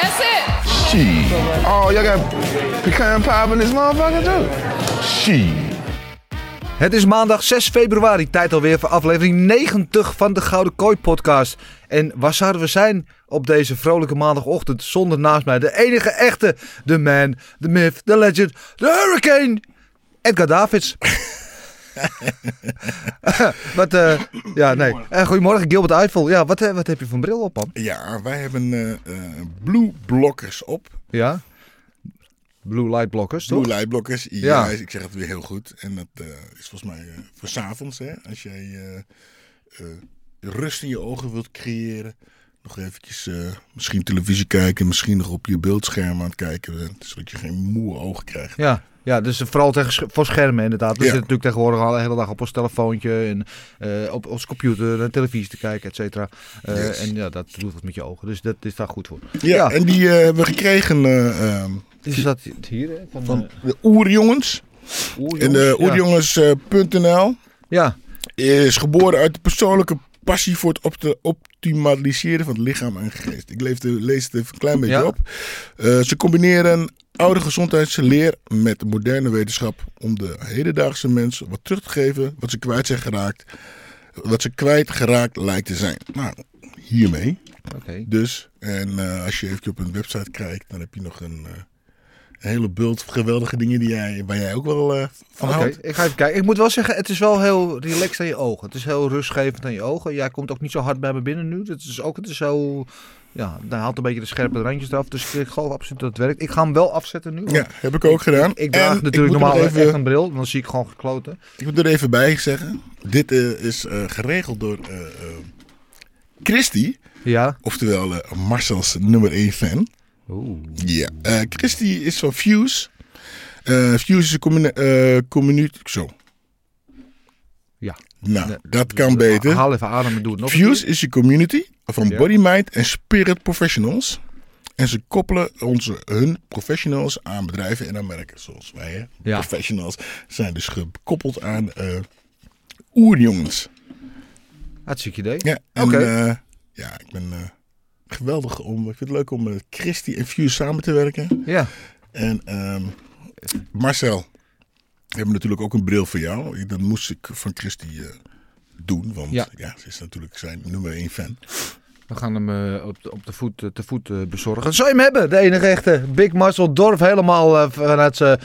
That's it. Shit. Oh, y'all got pecan pie in this motherfucker too? Shit. Het is maandag 6 februari, tijd alweer voor aflevering 90 van de Gouden Kooi podcast. En waar zouden we zijn op deze vrolijke maandagochtend zonder naast mij de enige echte, de man, de myth, de legend, de hurricane, Edgar Davids. wat, eh, ja, nee. Uh, goedemorgen, Gilbert Eiffel. Ja, wat, eh, wat heb je een bril op, man? Ja, wij hebben eh, eh, blue blokkers op. Ja? Blue light blockers, toch? Blue light blokkers. Ja, Ja. ik zeg het weer heel goed. En dat eh, is volgens mij eh, voor 's avonds, hè. Als jij eh, eh, rust in je ogen wilt creëren. Nog eventjes eh, misschien televisie kijken. Misschien nog op je beeldscherm aan het kijken. Zodat je geen moe ogen krijgt. Ja, ja dus vooral tegen, voor schermen inderdaad. We Ja. zitten natuurlijk tegenwoordig al de hele dag op ons telefoontje en eh, op ons computer naar televisie te kijken, et cetera. Eh, Yes. En ja, dat doet wat met je ogen. Dus dat is daar goed voor. Ja, en die eh, hebben we gekregen eh, ehm, Is dat hier? Hè? Van, van eh, de Oerjongens. Oerjongens? En de oerjongens.nl Ja, is geboren uit de persoonlijke passie voor het op te optimaliseren van het lichaam en geest. Ik lees, de, lees het even een klein beetje Ja. op. Eh, ze combineren oude gezondheidsleer met moderne wetenschap om de hedendaagse mens wat terug te geven wat ze kwijt zijn geraakt. Wat ze kwijt geraakt lijkt te zijn. Nou, hiermee. oké. Dus, en eh, als je even op hun website kijkt, dan heb je nog een, eh, een hele bult geweldige dingen die jij, waar jij ook wel eh, van Oké, houdt. ik ga even kijken. Ik moet wel zeggen, het is wel heel relaxed aan je ogen. Het is heel rustgevend aan je ogen. Jij komt ook niet zo hard bij me binnen nu. Het is ook, het is zo, ja, daar haalt een beetje de scherpe randjes eraf. Dus ik geloof absoluut dat het werkt. Ik ga hem wel afzetten nu. Ja, heb ik ook gedaan. Ik draag En natuurlijk normaal even... een bril, dan zie ik gewoon gekloten. Ik moet er even bij zeggen. Dit eh, is eh, geregeld door Christy. Ja. Oftewel Marcel's nummer 1 fan. Oeh. Ja. eh Christy is van Fuse. Eh, Fuse is een communi eh, community... Zo. Ja. Nou, Nee, dat kan beter. Haal even adem en doe het nog keer. is een community van Ja. body, mind en spirit professionals. En ze koppelen onze, hun professionals aan bedrijven en aan merken. Zoals wij, hè? Ja. Professionals zijn dus gekoppeld aan eh oerjongens. Hartstikke idee. Ja, en ja, ik ben geweldig om. Ik vind het leuk om met Christy en Fuse samen te werken. Ja. En ehm, Marcel, we hebben natuurlijk ook een bril voor jou. Dat moest ik van Christy eh, doen, want Ja. ja. ze is natuurlijk zijn nummer één fan. We gaan hem eh, op, de, op de voet, eh, te voet bezorgen. Zou je hem hebben? De enige echte Big Marcel Dorf. Helemaal vanuit zijn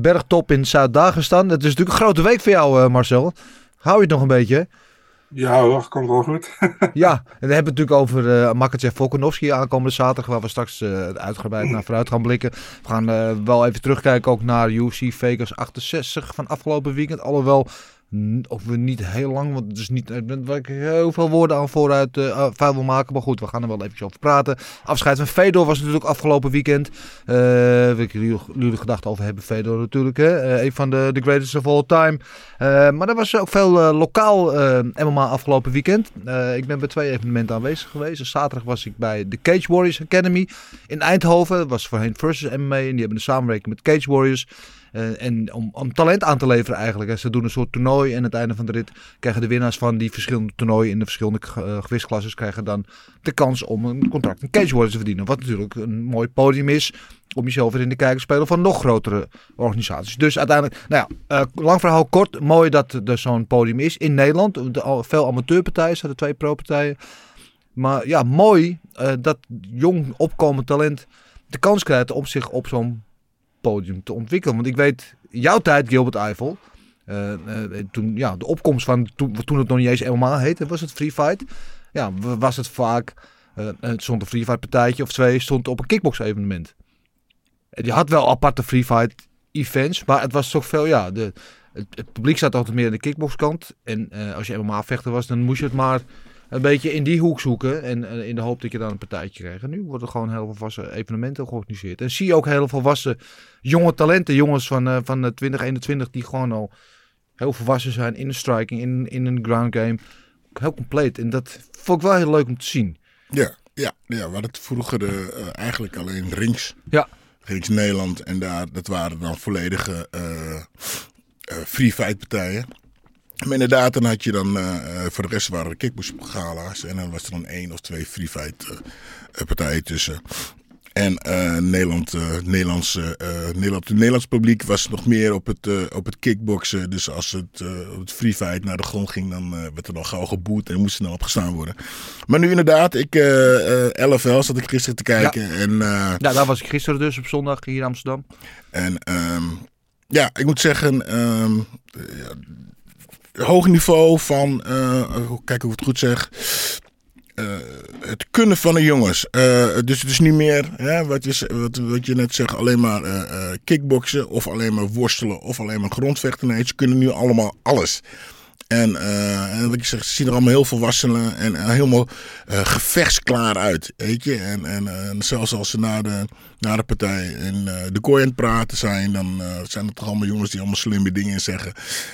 bergtop in Zuid-Dagestan. Het is natuurlijk een grote week voor jou, Marcel. Hou je het nog een beetje? Ja hoor, komt wel goed. Ja, en dan hebben we het natuurlijk over uh, Makachev Volkanovski aankomende zaterdag, waar we straks uh, uitgebreid naar vooruit gaan blikken. We gaan uh, wel even terugkijken ook naar UFC Vegas 68 van afgelopen weekend. Alhoewel Of we niet heel lang, want het is niet eh, waar ik heel veel woorden aan vooruit eh vuil wil maken. Maar goed, we gaan er wel eventjes over praten. Afscheid van Fedor was natuurlijk afgelopen weekend. Eh wil ik jullie, gedachten over hebben. Fedor natuurlijk, hè? Eh, een van de, de greatest of all time. Eh, maar er was ook veel eh, lokaal eh, MMA afgelopen weekend. Eh, ik ben bij twee evenementen aanwezig geweest. Dus zaterdag was ik bij de Cage Warriors Academy in Eindhoven. Dat was voorheen versus MMA. En die hebben een samenwerking met Cage Warriors. Eh, en om, om talent aan te leveren eigenlijk. Ze doen een soort toernooi. En aan het einde van de rit krijgen de winnaars van die verschillende toernooien in de verschillende uh, gewichtsklasses krijgen dan de kans om een contract in Cage te verdienen. Wat natuurlijk een mooi podium is om jezelf weer in de kijker te spelen van nog grotere organisaties. Dus uiteindelijk, nou ja, uh, lang verhaal kort. Mooi dat er zo'n podium is in Nederland. De, veel amateurpartijen, er twee pro-partijen. Maar ja, mooi dat jong opkomend talent de kans krijgt om zich op zo'n podium te ontwikkelen. Want ik weet, jouw tijd, Gilbert Eiffel, uh, uh, toen, ja, de opkomst van toen, toen het nog niet eens MMA heette, was het Free Fight. Ja, was het vaak, uh, het stond een Free Fight partijtje of twee, stond op een kickbox evenement. En je had wel aparte Free Fight events, maar het was toch veel, ja, de, het, het publiek zat altijd meer aan de kickboxkant. En als je MMA vechter was, dan moest je het maar een beetje in die hoek zoeken. En uh, in de hoop dat je dan een partijtje krijgt. En nu worden gewoon heel veel volwassen evenementen georganiseerd. En zie je ook heel volwassen jonge talenten. Jongens van, uh, van 2021 die gewoon al heel volwassen zijn in de striking, in, in een ground game. Heel compleet. En dat vond ik wel heel leuk om te zien. Ja, ja, ja we hadden het vroeger uh, eigenlijk alleen rings. Ja. Rings Nederland. En daar, dat waren dan volledige free fight partijen. Maar inderdaad, dan had je dan, uh, voor de rest waren er kickboxgala's. En dan was er dan één of twee free fight uh, partijen tussen. En uh, Nederland, Nederlands, Nederland, het Nederlands publiek was nog meer op het, op het kickboksen. Dus als het, het free fight naar de grond ging, dan werd er nog gauw geboet en moest er dan opgestaan worden. Maar nu inderdaad, ik, LFL zat ik gisteren te kijken. Ja. En, ja, daar was ik gisteren dus op zondag hier in Amsterdam. En um, ja, ik moet zeggen, um, hoog niveau van, uh, kijk hoe ik het goed zeg, uh, het kunnen van de jongens. Uh, dus het is niet meer, hè, wat, je, wat, wat je net zegt, alleen maar kickboksen of alleen maar worstelen of alleen maar grondvechten. Nee, ze kunnen nu allemaal alles. En, uh, en wat ik zeg, ze zien er allemaal heel volwassen en, en helemaal uh, gevechtsklaar uit. Weet je? En, en, en zelfs als ze na de, na de partij in de kooi aan het praten zijn, dan zijn het toch allemaal jongens die allemaal slimme dingen zeggen.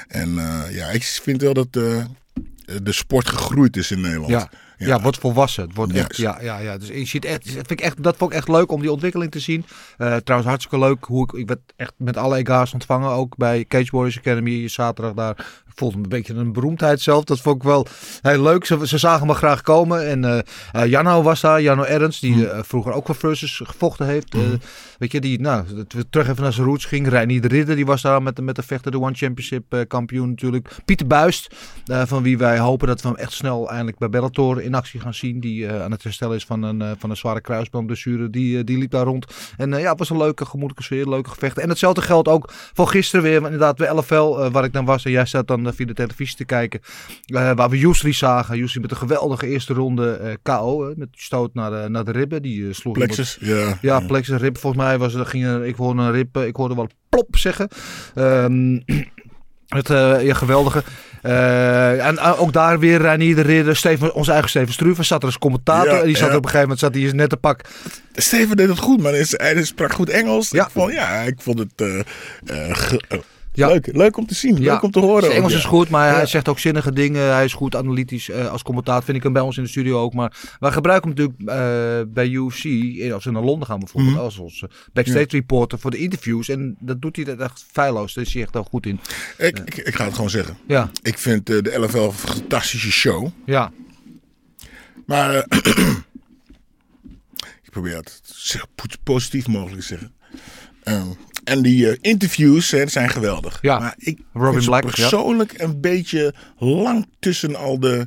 En ja, ik vind wel dat de sport gegroeid is in Nederland. Ja. Ja, ja, wordt volwassen. Het wordt echt, ja, ja, ja. Dus je ziet echt, vind ik echt, dat vond ik echt leuk om die ontwikkeling te zien. Uh, trouwens, hartstikke leuk hoe ik, ik werd echt met alle EGA's ontvangen. Ook bij Cage Warriors Academy zaterdag daar. Voelde me een beetje een beroemdheid zelf. Dat vond ik wel heel leuk. Ze, ze zagen me graag komen. En uh, Janno was daar, Janno Ernst, die mm. vroeger ook voor Versus gevochten heeft. Mm. weet je, die, nou, terug even naar zijn roots ging. Reinier de Ridder, die was daar met, met de vechter, de One Championship kampioen natuurlijk. Pieter Buist, van wie wij hopen dat we hem echt snel eindelijk bij Bellator in actie gaan zien. Die aan het herstellen is van een, van een zware kruisbandblessure. Die, die liep daar rond. En ja, het was een leuke gemoedelijke sfeer. Leuke gevechten. En hetzelfde geldt ook voor gisteren weer. Inderdaad, bij LFL, waar ik dan was. En jij zat dan via de televisie te kijken. waar we Yusri zagen. Yusri met een geweldige eerste ronde KO. met stoot naar de, naar de ribben. Die sloeg Plexus, ja. Ja, ja. Plexus rib. Volgens mij was er, ging ik hoorde een rib. Ik hoorde wel plop zeggen. Um, het uh, ja, geweldige. Uh, en uh, ook daar weer Reinier de Ridder. Steven, onze eigen Steven Struve zat er als commentator. Ja, en die zat ja. op een gegeven moment zat hij net te pak. Steven deed het goed, man. Hij sprak goed Engels. Ja, ik vond, ja, ik vond het. uh, ja. Leuk, leuk om te zien, ja. leuk om te horen. Zijn Engels is goed, maar hij zegt ook zinnige dingen. Hij is goed analytisch uh, als commentator. Vind ik hem bij ons in de studio ook. Maar wij gebruiken hem natuurlijk uh, bij UFC. Als we naar Londen gaan bijvoorbeeld. Mm -hmm. Als onze backstage reporter voor de interviews. En dat doet hij dat echt feilloos. Daar is hij echt goed in. Ik, ik, ik, ga het gewoon zeggen. Ja. Ik vind de LFL een fantastische show. Ja. Maar ik probeer het zo positief mogelijk te zeggen. Um, en die uh, interviews hè, zijn geweldig. Ja, maar ik Robin Black, persoonlijk ja. een beetje lang tussen al de,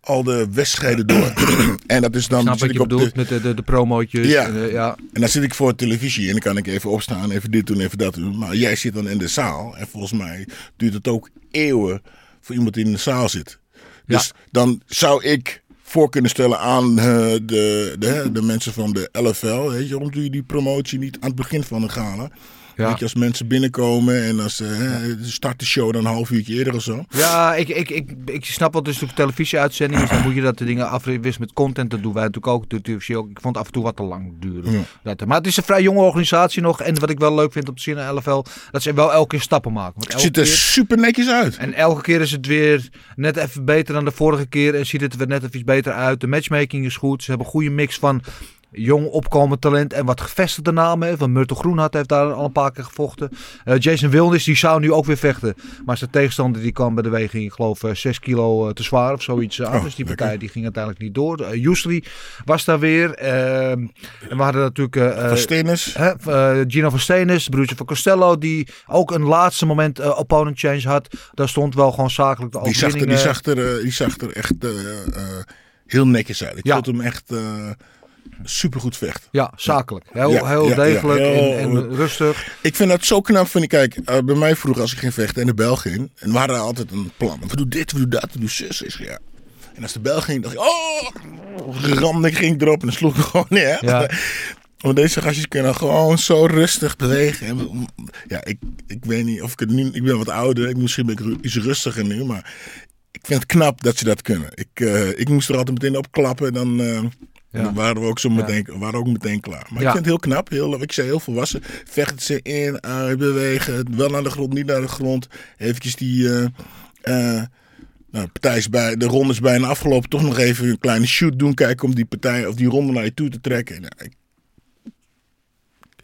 al de wedstrijden door. en dat is dan Snap wat je op bedoelt de, met de, de, de promootjes. Ja. En, uh, ja. en dan zit ik voor de televisie en dan kan ik even opstaan, even dit doen, even dat doen. Maar jij zit dan in de zaal en volgens mij duurt het ook eeuwen voor iemand die in de zaal zit. Dus ja. dan zou ik voor kunnen stellen aan uh, de, de, de mensen van de LFL. Weet je, waarom doe je die promotie niet aan het begin van de gala? Ja. Weet je, als mensen binnenkomen en als uh, start de show dan een half uurtje eerder of zo. Ja, ik, ik, ik, ik snap wel, het is natuurlijk televisieuitzending, dus dan moet je dat de dingen afwisselen met content. Dat doen wij natuurlijk ook. De. Ik vond het af en toe wat te lang duren. Ja. Maar het is een vrij jonge organisatie nog. En wat ik wel leuk vind zien aan LFL, dat ze wel elke keer stappen maken. Want Het ziet er keer- super netjes uit. En elke keer is het weer net even beter dan de vorige keer. En ziet het er weer net even iets beter uit. De matchmaking is goed. Ze hebben een goede mix van jong opkomend talent en wat gevestigde namen. hè. Van Myrtle Groenhart heeft daar al een paar keer gevochten. Eh, Jason Wilnis die zou nu ook weer vechten. Maar zijn tegenstander die kwam bij de weging, ik geloof, eh, 6 kilo eh, te zwaar of zoiets. Oh, dus die partij die ging uiteindelijk niet door. Uh, was daar weer. Eh, en we hadden natuurlijk... eh, Van eh, eh, Gino van Stenis, broertje van Costello, die ook een laatste moment eh, opponent change had. Daar stond wel gewoon zakelijk de Die zag, er, die, eh, zag er, eh, die zag er echt eh, eh, heel netjes uit. Ik Ja. vond hem echt eh super goed vechten. Ja, zakelijk. Heel, Ja, heel ja, degelijk ja, heel- en, en rustig. Ik vind dat zo knap. Vind ik, kijk, eh, bij mij vroeger als ik ging vechten en de bel ging. En we hadden altijd een plan. We doen dit, we doen dat, we doen zus. Is, ja. En als de bel ging, dacht ik, oh, ramde ik ging erop en dan sloeg ik gewoon neer. Ja. Want deze gastjes kunnen gewoon zo rustig bewegen. En, ja, ik, ik weet niet of ik het nu... Ik ben wat ouder. Ik, misschien ben ik iets rustiger nu. Maar ik vind het knap dat ze dat kunnen. Ik, eh, ik moest er altijd meteen op klappen. En dan, eh, dan waren we ook zo meteen, waren ook meteen klaar. Maar Ja. ik vind het heel knap. Heel, ik zei heel volwassen. Vechten ze in, uit, bewegen. Wel naar de grond, niet naar de grond. Eventjes die... eh, eh, nou, de, partij is bij, de ronde is bijna afgelopen. Toch nog even een kleine shoot doen. Kijken om die partij of die ronde naar je toe te trekken. Nou, ik-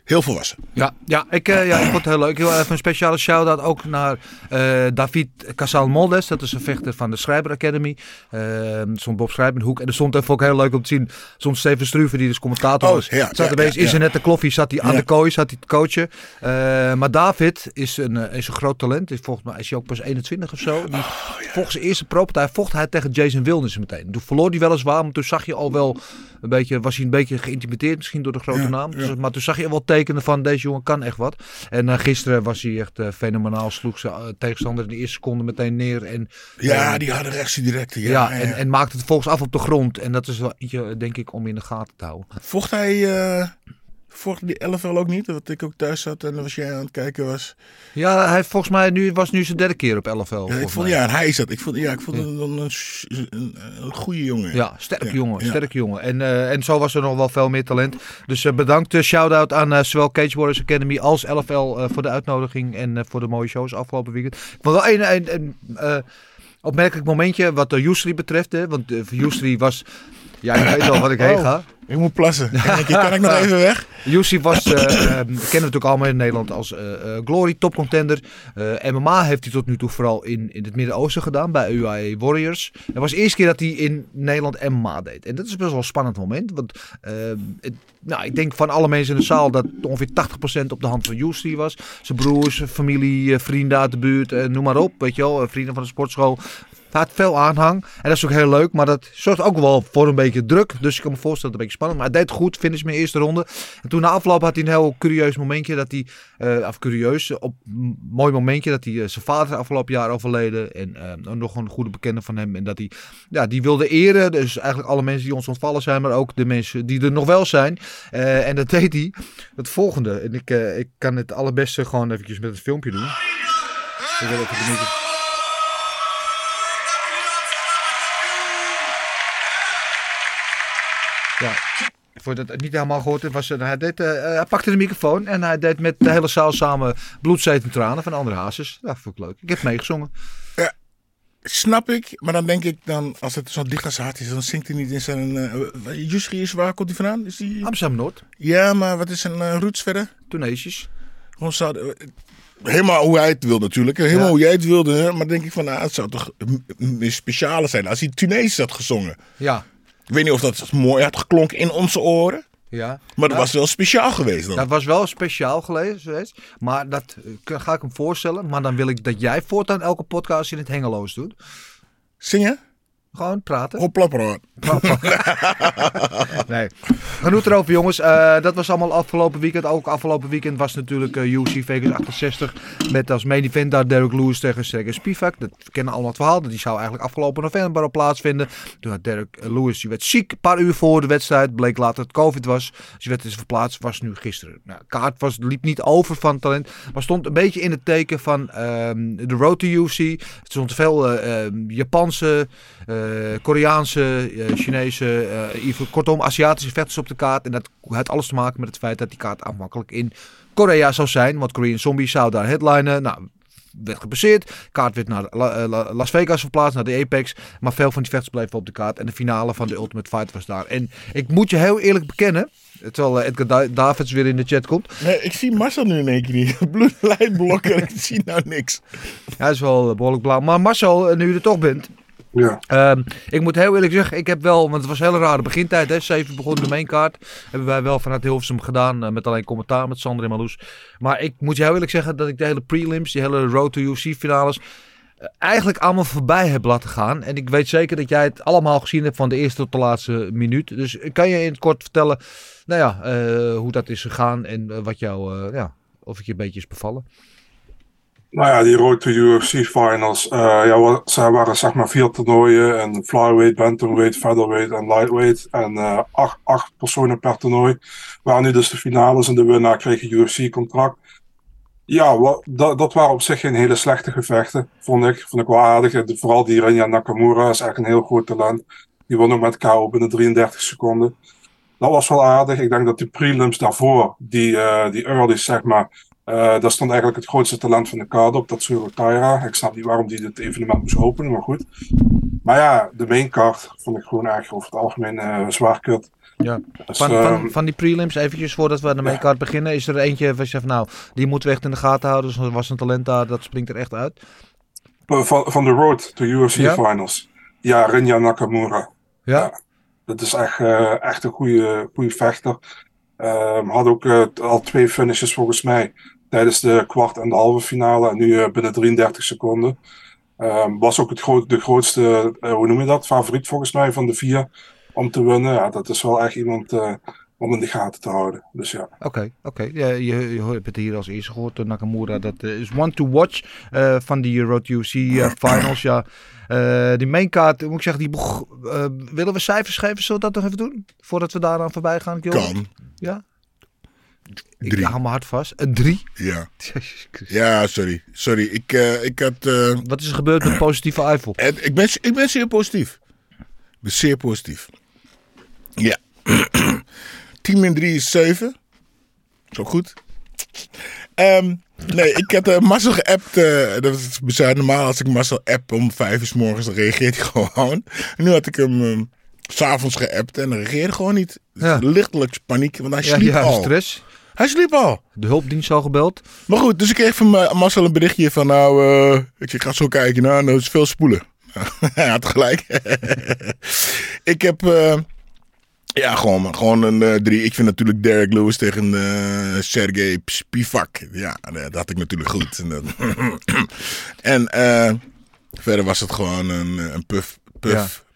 heel volwassen. Ja, ja, ik, eh, ja, ik vond het heel leuk. Heel even een speciale shout-out ook naar eh, David Casal Moldes. Dat is een vechter van de Schrijber Academy. Er stond Bob Schrijber in de hoek. En er stond even ook heel leuk om te zien. Stond Steven Struve, die dus commentator Oh, was. ja, zat ja, er ja, in zijn nette kloffie. Zat hij aan de kooi, zat hij te coachen. Eh, maar David is een, is een groot talent. Is volgens mij is hij ook pas 21 of zo. Die, Volgens zijn eerste pro-partij vocht hij tegen Jason Wilnis meteen. Toen verloor hij weliswaar, maar toen zag je al wel een beetje, was hij een beetje geïntimideerd misschien door de grote naam. Dus, maar toen zag je wel tekenen van deze jongen kan echt wat. En eh, gisteren was hij echt eh, fenomenaal. Sloeg zijn eh, tegenstander in de eerste seconde meteen neer. En, Ja, die hadden rechtse directe. Ja, ja, ja, en, en maakte het volgens af op de grond. En dat is wel denk ik, om in de gaten te houden. Vocht hij vocht die LFL ook niet? Dat ik ook thuis zat en was jij aan het kijken was. Ja, hij volgens mij nu, was nu zijn derde keer op LFL. Ja, ik vond, mij. ja, en hij is dat. Ik vond, ja, ik vond een, een, een goede jongen. Ja, sterk Ja, jongen, sterk jongen. En, eh, en zo was er nog wel veel meer talent. Dus eh, bedankt, uh, shout-out aan zowel Cage Warriors Academy als LFL voor de uitnodiging en voor de mooie shows afgelopen weekend. Ik wel een, een, opmerkelijk momentje wat de Yusri betreft. Hè, want uh, Yusri was... Ja, je weet al wat ik heen Oh, ga. Ik moet plassen. Ik, kan ik nog even weg? Yusri was, uh, uh, we kennen natuurlijk allemaal in Nederland als uh, Glory, top contender. MMA heeft hij tot nu toe vooral in, in het Midden-Oosten gedaan, bij UAE Warriors. Het was de eerste keer dat hij in Nederland MMA deed. En dat is best wel een spannend moment. Want het, nou, ik denk van alle mensen in de zaal dat ongeveer 80% op de hand van Yusri was. Zijn broers, familie, vrienden uit de buurt, noem maar op. Weet je wel, vrienden van de sportschool. Hij had veel aanhang. En dat is ook heel leuk. Maar dat zorgt ook wel voor een beetje druk. Dus ik kan me voorstellen dat het een beetje spannend. Maar hij deed goed. Finish mijn eerste ronde. En toen na afloop had hij een heel curieus momentje. Dat hij, uh, of curieus, op een mooi momentje. Dat hij uh, zijn vader afgelopen jaar overleden. En uh, nog een goede bekende van hem. En dat hij, ja, die wilde eren. Dus eigenlijk alle mensen die ons ontvallen zijn. Maar ook de mensen die er nog wel zijn. En dat deed hij. Het volgende. En ik, ik kan het allerbeste gewoon eventjes met het filmpje doen. Ik wil. Ja, voordat het niet helemaal gehoord was, hij, deed, uh, hij pakte de microfoon en hij deed met de hele zaal samen bloedzeten tranen van andere hazes. Dat vond ik leuk. Ik heb meegezongen. Ja, snap ik, maar dan denk ik dan, als het zo dicht als hart is, dan zingt hij niet in zijn... Uh, Jusri is, waar komt hij vandaan? Is die... Amsterdam-Noord. Ja, maar wat is zijn uh, roots verder? Tunesisch. Gewoon zou, helemaal hoe hij het wil natuurlijk. Helemaal ja. hoe jij het wilde. Hè? Maar denk ik van, nou, het zou toch een speciale zijn als hij Tunesisch had gezongen. Ja. Ik weet niet of dat mooi had geklonken in onze oren. Ja. Maar dat was wel speciaal geweest dan. Dat was wel speciaal geweest. Maar dat uh, ga ik hem voorstellen. Maar dan wil ik dat jij voortaan elke podcast in het hengeloos doet. Zingen? Gewoon praten. Hopla praat. nee. Genoeg erover, jongens. Uh, dat was allemaal afgelopen weekend. Ook afgelopen weekend was natuurlijk uh, UFC Vegas 68. Met als main event daar Derek Lewis tegen Sergey Spivak. Dat we kennen allemaal het verhaal. Die zou eigenlijk afgelopen november op plaatsvinden. Toen had Derek Lewis, die werd ziek een paar uur voor de wedstrijd. Bleek later dat het COVID was. Dus die werd dus verplaatst. Was nu gisteren. Nou, kaart was, liep niet over van talent. Maar stond een beetje in het teken van um, de road to UFC. Er stond veel uh, Japanse, Koreaanse, Chinese, kortom Aziatische vechters op de kaart. En dat had alles te maken met het feit dat die kaart aanvankelijk in Korea zou zijn. Want Korean Zombie zou daar headlinen. Nou, werd gepasseerd. Kaart werd naar Las Vegas verplaatst, naar de Apex. Maar veel van die vechters bleven op de kaart. En de finale van de Ultimate Fight was daar. En ik moet je heel eerlijk bekennen. Terwijl Edgar Davids weer in de chat komt. Nee, ik zie Marcel nu in één keer blokken. ik zie nou niks. Hij is wel behoorlijk blauw. Maar Marcel, nu je er toch bent. Ja. Um, ik moet heel eerlijk zeggen, ik heb wel, want het was een hele rare begintijd. Hè, 7 begon de mainkaart. Hebben wij wel vanuit Hilversum gedaan. Uh, met alleen commentaar met Sander en Marloes. Maar ik moet je heel eerlijk zeggen dat ik de hele prelims, die hele Road to UFC finales. Uh, eigenlijk allemaal voorbij heb laten gaan. En ik weet zeker dat jij het allemaal gezien hebt van de eerste tot de laatste minuut. Dus kan je in het kort vertellen nou ja, uh, hoe dat is gegaan en wat jou, ja, of het je een beetje is bevallen? Nou ja, die Road to UFC finals. Uh, ja, waren zeg maar vier toernooien. En flyweight, bantamweight, featherweight en lightweight. En uh, acht, acht personen per toernooi. Waar nu dus de finales en de winnaar kreeg een UFC-contract. Ja, wat, dat, dat waren op zich geen hele slechte gevechten, vond ik. Vond ik wel aardig. Vooral die Renya Nakamura is echt een heel groot talent. Die won ook met KO binnen 33 seconden. Dat was wel aardig. Ik denk dat die prelims daarvoor, die, uh, die early zeg maar uh, daar stond eigenlijk het grootste talent van de kaart op, dat Suro Taira. Ik snap niet waarom die dit evenement moest openen, maar goed. Maar ja, de main card vond ik gewoon eigenlijk over het algemeen uh, zwaar kut. Ja. Dus, van, van, van, die prelims, eventjes voordat we aan de main card beginnen, is er eentje waar je zegt, nou, die moeten we echt in de gaten houden. Dus er was een talent daar, dat springt er echt uit. Van, van de road to UFC ja? finals. Ja, Rinya Nakamura. Ja. ja. Dat is echt, echt een goede, goede vechter. Um, had ook al twee finishes volgens mij tijdens de kwart en de halve finale. En nu uh, binnen 33 seconden. Um, was ook het de grootste, uh, hoe noem je dat, favoriet volgens mij van de vier om te winnen. Ja, dat is wel echt iemand uh, om in de gaten te houden. Dus ja. Oké, okay, oké. Okay. Ja, je, je hebt het hier als eerste gehoord door Nakamura. Dat is one to watch van die Road UC finals. ja. die mainkaart, moet ik zeggen, die willen we cijfers geven? Zullen we dat nog even doen? Voordat we daaraan voorbij gaan? Kan. Ja? Drie. Ik hou me hard vast. Een drie? Ja. Ja, sorry. Sorry. Ik, uh, ik had... Uh, Wat is er gebeurd met positieve Eiffel? Ik ben, ik ben zeer positief. Ik ben zeer positief. Ja. 10 min 3 is 7. Zo goed. Um, nee, ik had uh, Marcel geappt. Uh, dat is bizar. Normaal als ik Marcel app om 5 uur s morgens, dan reageert hij gewoon. En nu had ik hem... Um, S'avonds geappt en hij reageerde gewoon niet. Ja. Lichtelijk paniek, want hij sliep ja, ja, al. stress. Hij sliep al. De hulpdienst al gebeld. Maar goed, dus ik kreeg van Marcel een berichtje van nou, uh, ik ga zo kijken. Nou, nou is veel spoelen. Hij had gelijk. ik heb, uh, ja, gewoon, gewoon een uh, drie. Ik vind natuurlijk Derek Lewis tegen uh, Sergey Spivak. Ja, dat had ik natuurlijk goed. en verder was het gewoon een, een puff. puff. Ja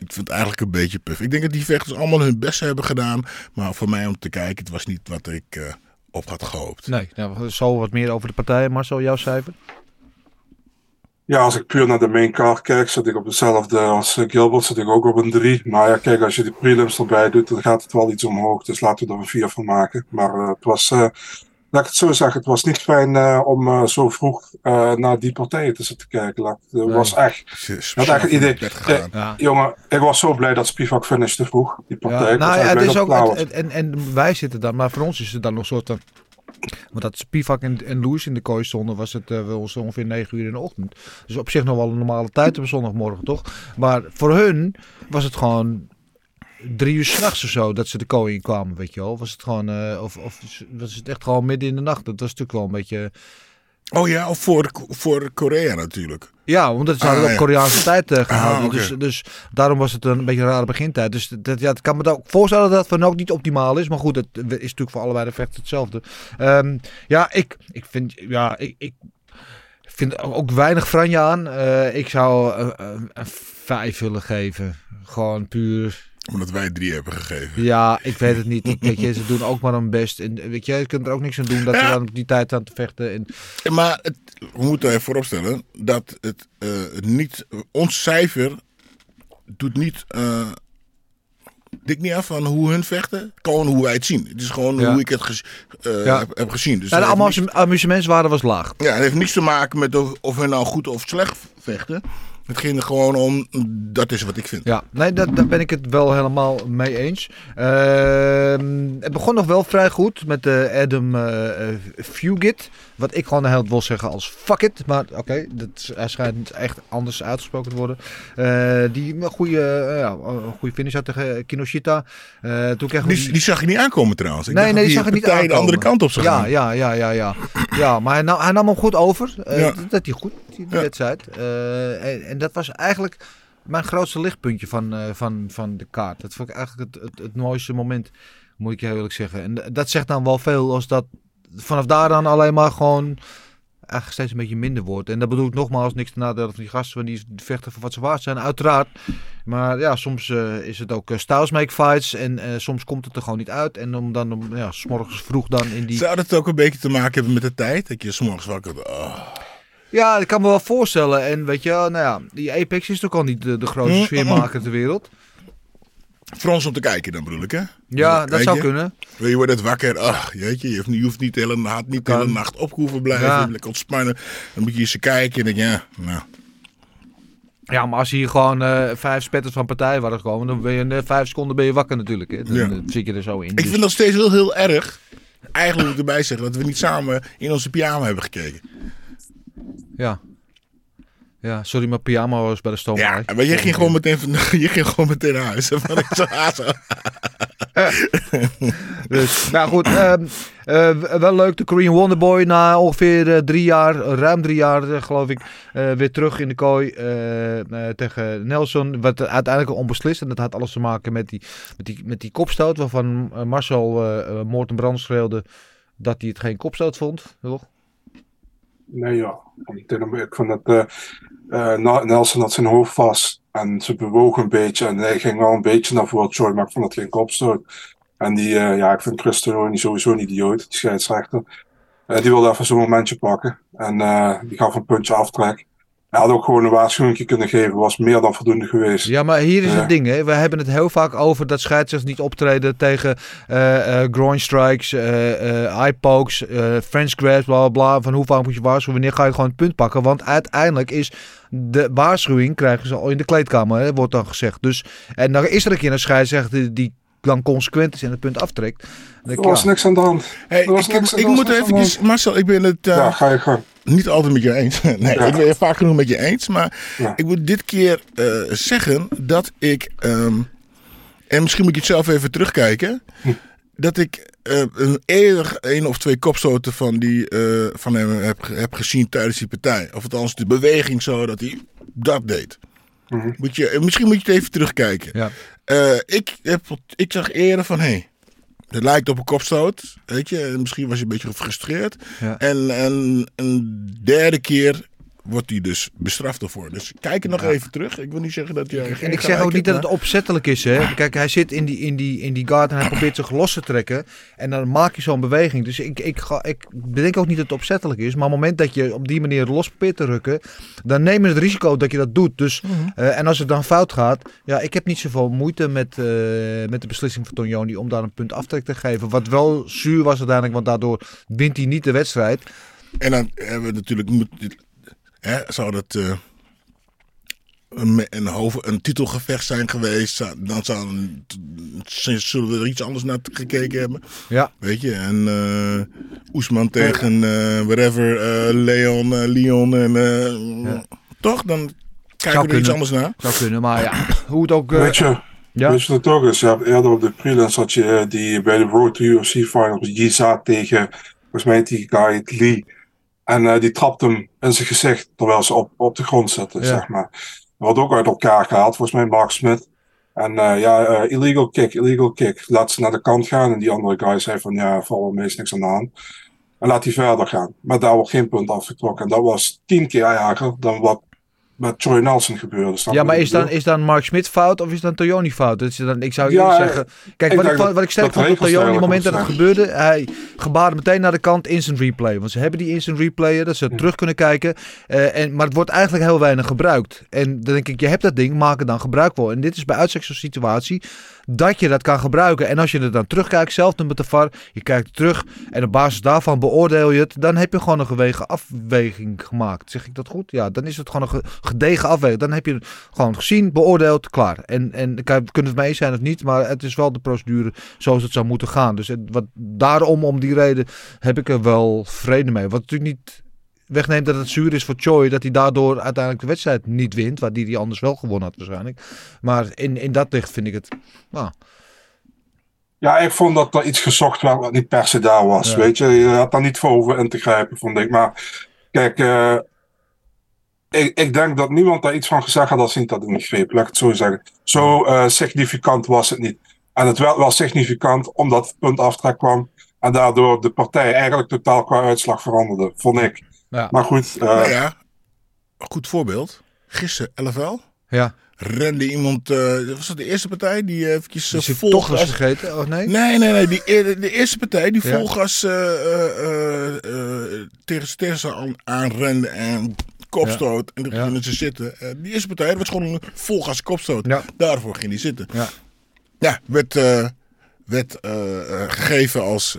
ik vind het eigenlijk een beetje puff. Ik denk dat die vechters allemaal hun best hebben gedaan. Maar voor mij om te kijken, het was niet wat ik uh, op had gehoopt. Nee, nou, zo wat meer over de partijen. Marcel, jouw cijfer? Ja, als ik puur naar de main card kijk, zit ik op hetzelfde als Gilbert, zit ik ook op een 3. Maar ja, kijk, als je de prelims erbij doet, dan gaat het wel iets omhoog. Dus laten we er een 4 van maken. Maar uh, het was uh, laat ik het zo zeggen, het was niet fijn uh, om uh, zo vroeg uh, naar die partijen te zitten kijken. Het nee. was echt. Echt idee. Ja. Jongen, ik was zo blij dat Spivak finishte vroeg. Die partij. Ja, nou ja, het is ook. En, en, en, wij zitten dan, maar voor ons is het dan nog soort. Want dat Spivak en, en Louis in de kooi stonden, was het uh, wel zo ongeveer 9 uur in de ochtend. Dus op zich nog wel een normale tijd op zondagmorgen, toch? Maar voor hun was het gewoon drie uur s'nachts of zo dat ze de kooi in kwamen, weet je wel. Was het gewoon, uh, of, of was het echt gewoon midden in de nacht? Dat was natuurlijk wel een beetje... Oh ja, of voor, voor Korea natuurlijk. Ja, omdat ze hadden ah, op Koreaanse tijd uh, gehouden. Ah, okay. dus, dus daarom was het een beetje een rare begintijd. Dus dat, ja, het kan me ook voorstellen dat het ook niet optimaal is. Maar goed, het is natuurlijk voor allebei de vechten hetzelfde. Um, ja, ik, ik vind... Ja, ik, ik vind ook weinig franje aan. Eh, ik zou eh, eh, een vijf willen geven. Gewoon puur. Omdat wij drie hebben gegeven. Ja, ik weet het niet. Weet je, ze doen ook maar hun best. En weet je, je kunt er ook niks aan doen dat ze Ja. dan op die tijd aan te vechten. En, Maar het, we moeten even vooropstellen dat het, eh, niet. Ons cijfer doet niet. eh dik niet af van hoe hun vechten. Gewoon hoe wij het zien. Het is gewoon Ja. hoe ik het eh, Ja. heb, heb gezien. Dus nou, de amus- amusementswaarde was laag. Ja, het heeft niks te maken met of, of hun nou goed of slecht vechten. Het ging er gewoon om, dat is wat ik vind. Ja, nee, dat, daar ben ik het wel helemaal mee eens. Ehm, het begon nog wel vrij goed met de Adam eh, eh, Fugit. Wat ik gewoon heel wil zeggen als fuck it. Maar oké, dat hij schijnt echt anders uitgesproken te worden. Eh, die een goede, eh, ja, een goede finish had tegen Kinoshita. Eh toen kregen we Die, die zag je niet aankomen trouwens. Ik nee, nee, die zag het niet partij de aankomen. andere kant op zou ja, gaan. Ja, ja, ja, ja. ja, maar hij nam, hij nam hem goed over. Eh, Ja. Dat hij goed, die, wedstrijd. Eh, en, en dat was eigenlijk mijn grootste lichtpuntje van, eh, van, van de kaart. Dat vond ik eigenlijk het, het, het mooiste moment, moet ik je eerlijk zeggen. En dat zegt dan wel veel als dat vanaf daar dan alleen maar gewoon eigenlijk steeds een beetje minder wordt. En dat bedoel ik nogmaals niks te nadelen van die gasten, want die vechten voor wat ze waard zijn, uiteraard. Maar ja, soms eh, is het ook uh, styles make fights en eh, soms komt het er gewoon niet uit. En om dan, om, ja, s morgens vroeg dan in die... Zou dat ook een beetje te maken hebben met de tijd? Dat je s'morgens wakker wordt. Oh. Ja, ik kan me wel voorstellen. En weet je, nou ja, die Apex is toch al niet de, de grootste Mm, sfeermaker ter wereld. Frans om te kijken dan bedoel ik hè? Ja, dat zou je? kunnen. Je wordt het wakker. Ach, jeetje, je hoeft niet, je hoeft niet de hele nacht, niet de hele nacht op hoeven blijven. Ja. Lekker ontspannen. Dan moet je eens kijken en denk ja, nou. Ja, maar als hier gewoon eh, vijf spetters van partij waren gekomen, dan ben je in eh, vijf seconden ben je wakker natuurlijk. Hè. Dan Ja. eh, zit je er zo in. Ik Dus- vind dat steeds heel, heel erg. Eigenlijk moet ik erbij zeggen dat we niet samen in onze pyjama hebben gekeken. Ja. Ja, sorry, mijn pyjama was bij de stoomrij. Ja, maar je ging gewoon meteen, je ging gewoon meteen naar huis. Van, ik zo. Dus, nou goed, ehm, eh, wel leuk. De Korean Wonderboy na ongeveer eh, drie jaar, ruim drie jaar eh, geloof ik, weer terug in de kooi tegen Nelson. Wat uiteindelijk onbeslist. En dat had alles te maken met die, met die, met die kopstoot waarvan Marcel Moorten Brand schreeuwde dat hij het geen kopstoot vond. Toch? Nee, ja. Ik denk dat- dat eh, eh, Nelson had zijn hoofd vast en ze bewoog een beetje en hij ging wel een beetje naar voren sorry, maar ik vond het geen kopstoot. En die, eh, ja, ik vind Christopher sowieso een idioot, die scheidsrechter. Eh, die wilde even zo'n momentje pakken en die gaf een puntje aftrek. Hij had ook gewoon een waarschuwing kunnen geven, was meer dan voldoende geweest. Ja, maar hier is Ja. het ding. Hè. We hebben het heel vaak over dat scheidsrechters niet optreden tegen eh eh groin strikes, eh eh eye pokes, eh French grabs, bla bla bla. Van hoe vaak moet je waarschuwen? Wanneer ga je gewoon het punt pakken? Want uiteindelijk is de waarschuwing krijgen ze al in de kleedkamer, hè, wordt dan gezegd. Dus, en dan is er een keer een scheidsrechter die dan consequent is en het punt aftrekt. Dan Er was ja. niks aan de hand. Hey, was ik, niks- ik was moet even. Marcel, ik ben het eh, Ja, ga je gang. Niet altijd met je eens. nee, Ja. ik ben het vaak genoeg met je eens. Maar Ja. ik moet dit keer eh, zeggen dat ik, ehm, en misschien moet je het zelf even terugkijken, Hm. dat ik eh, een eerder één of twee kopstoten van, die, eh, van hem heb, heb gezien tijdens die partij. Of althans de beweging zo dat hij dat deed. Mhm. Moet je, misschien moet je het even terugkijken. Ja. Eh, ik, heb, ik zag eerder van, hé, hey, het lijkt op een kopstoot. Weet je, En misschien was je een beetje gefrustreerd. Ja. En, en een derde keer wordt hij dus bestraft ervoor. Dus kijk er nog even terug. Ik wil niet zeggen dat je. En ik zeg ook niet dat het opzettelijk is. Hè. Kijk, hij zit in die, in, die, in die guard en hij probeert zich los te trekken. En dan maak je zo'n beweging. Dus ik, ik, ga, ik bedenk ook niet dat het opzettelijk is. Maar op het moment dat je op die manier los probeert te rukken. Dan neem je het risico dat je dat doet. Dus, eh, en als het dan fout gaat. Ja, ik heb niet zoveel moeite met, eh, met de beslissing van Tonjoni om daar een punt aftrek te geven. Wat wel zuur was uiteindelijk. Want daardoor wint hij niet de wedstrijd. En dan hebben we natuurlijk. Hè, zou dat. eh, een, een, hoofd, een titelgevecht zijn geweest, dan zou, zullen we er iets anders naar gekeken hebben. Ja. Weet je, en eh Oesman tegen eh whatever, eh, Leon, Leon en eh, Ja. toch? Dan kijken Zou we er iets anders naar. Zou kunnen. Maar ja, hoe het ook... Weet je, ja. weet je wat het ook is? Je hebt eerder op de prelims had je die bij de Road to UFC Finals, Yiza tegen, volgens mij die guy Lee. En eh, die trapt hem in zijn gezicht terwijl ze op, op de grond zitten, Ja. zeg maar. Wordt ook uit elkaar gehaald, volgens mij Mark Smith. En eh, ja, eh, illegal kick, illegal kick. Laat ze naar de kant gaan. En die andere guy zei van, ja, val me is niks aan de hand. En laat hij verder gaan. Maar daar wordt geen punt afgetrokken. En dat was tien keer erger dan wat met Troy Nelson gebeurde. snap Ja, maar is dan, is dan Mark Smit fout of is dan Toyoni fout? Dat is dan, ik zou Ja, zeggen... Kijk, ik wat, ik, vond- wat ik sterk vond op Toyoni, op het moment dat het gebeurde, hij gebaarde meteen naar de kant instant replay. Want ze hebben die instant replay, dat ze terug kunnen kijken. Eh, en, maar het wordt eigenlijk heel weinig gebruikt. En dan denk ik, je hebt dat ding, maak er dan gebruik van. En dit is bij uitstek zo'n situatie dat je dat kan gebruiken. En als je er dan terugkijkt, zelf met de VAR, je kijkt terug en op basis daarvan beoordeel je het, dan heb je gewoon een gewegen afweging gemaakt. Zeg ik dat goed? Ja, dan is het gewoon een ge- gedegen afweging. Dan heb je het gewoon gezien, beoordeeld, klaar. En, en kunnen het mee zijn of niet, maar het is wel de procedure zoals het zou moeten gaan. Dus het, wat, daarom, om die reden, heb ik er wel vrede mee. Wat natuurlijk niet wegneemt dat het zuur is voor Choi. Dat hij daardoor uiteindelijk de wedstrijd niet wint. Waar die hij anders wel gewonnen had waarschijnlijk. Maar in, in dat licht vind ik het... Nou, Ja, ik vond dat er iets gezocht werd wat niet per se daar was. Ja. Weet je, je had daar niet voor over in te grijpen, vond ik. Maar kijk, eh, ik, ik denk dat niemand daar iets van gezegd had als hij niet had ingegrepen. Laat ik het zo zeggen. Zo eh, significant was het niet. En het werd wel significant omdat het punt aftrek kwam. En daardoor de partij eigenlijk totaal qua uitslag veranderde, vond ik. Ja. Maar goed, eh, Nou ja, goed voorbeeld. Gisteren, LFL. ja. Rende iemand, eh, was dat de eerste partij die eventjes Is uh, vol toch gas- vergeten? Oh nee? Nee, nee, nee. Die, de eerste partij die Ja. vol gas eh, eh, eh, tegen aan, aanrende en kopstoot. En toen Ja. gingen ze zitten. Eh, die eerste partij dat was gewoon een vol gas kopstoot. Ja. Daarvoor ging hij zitten. Ja. Ja, werd, eh, werd eh, eh, gegeven als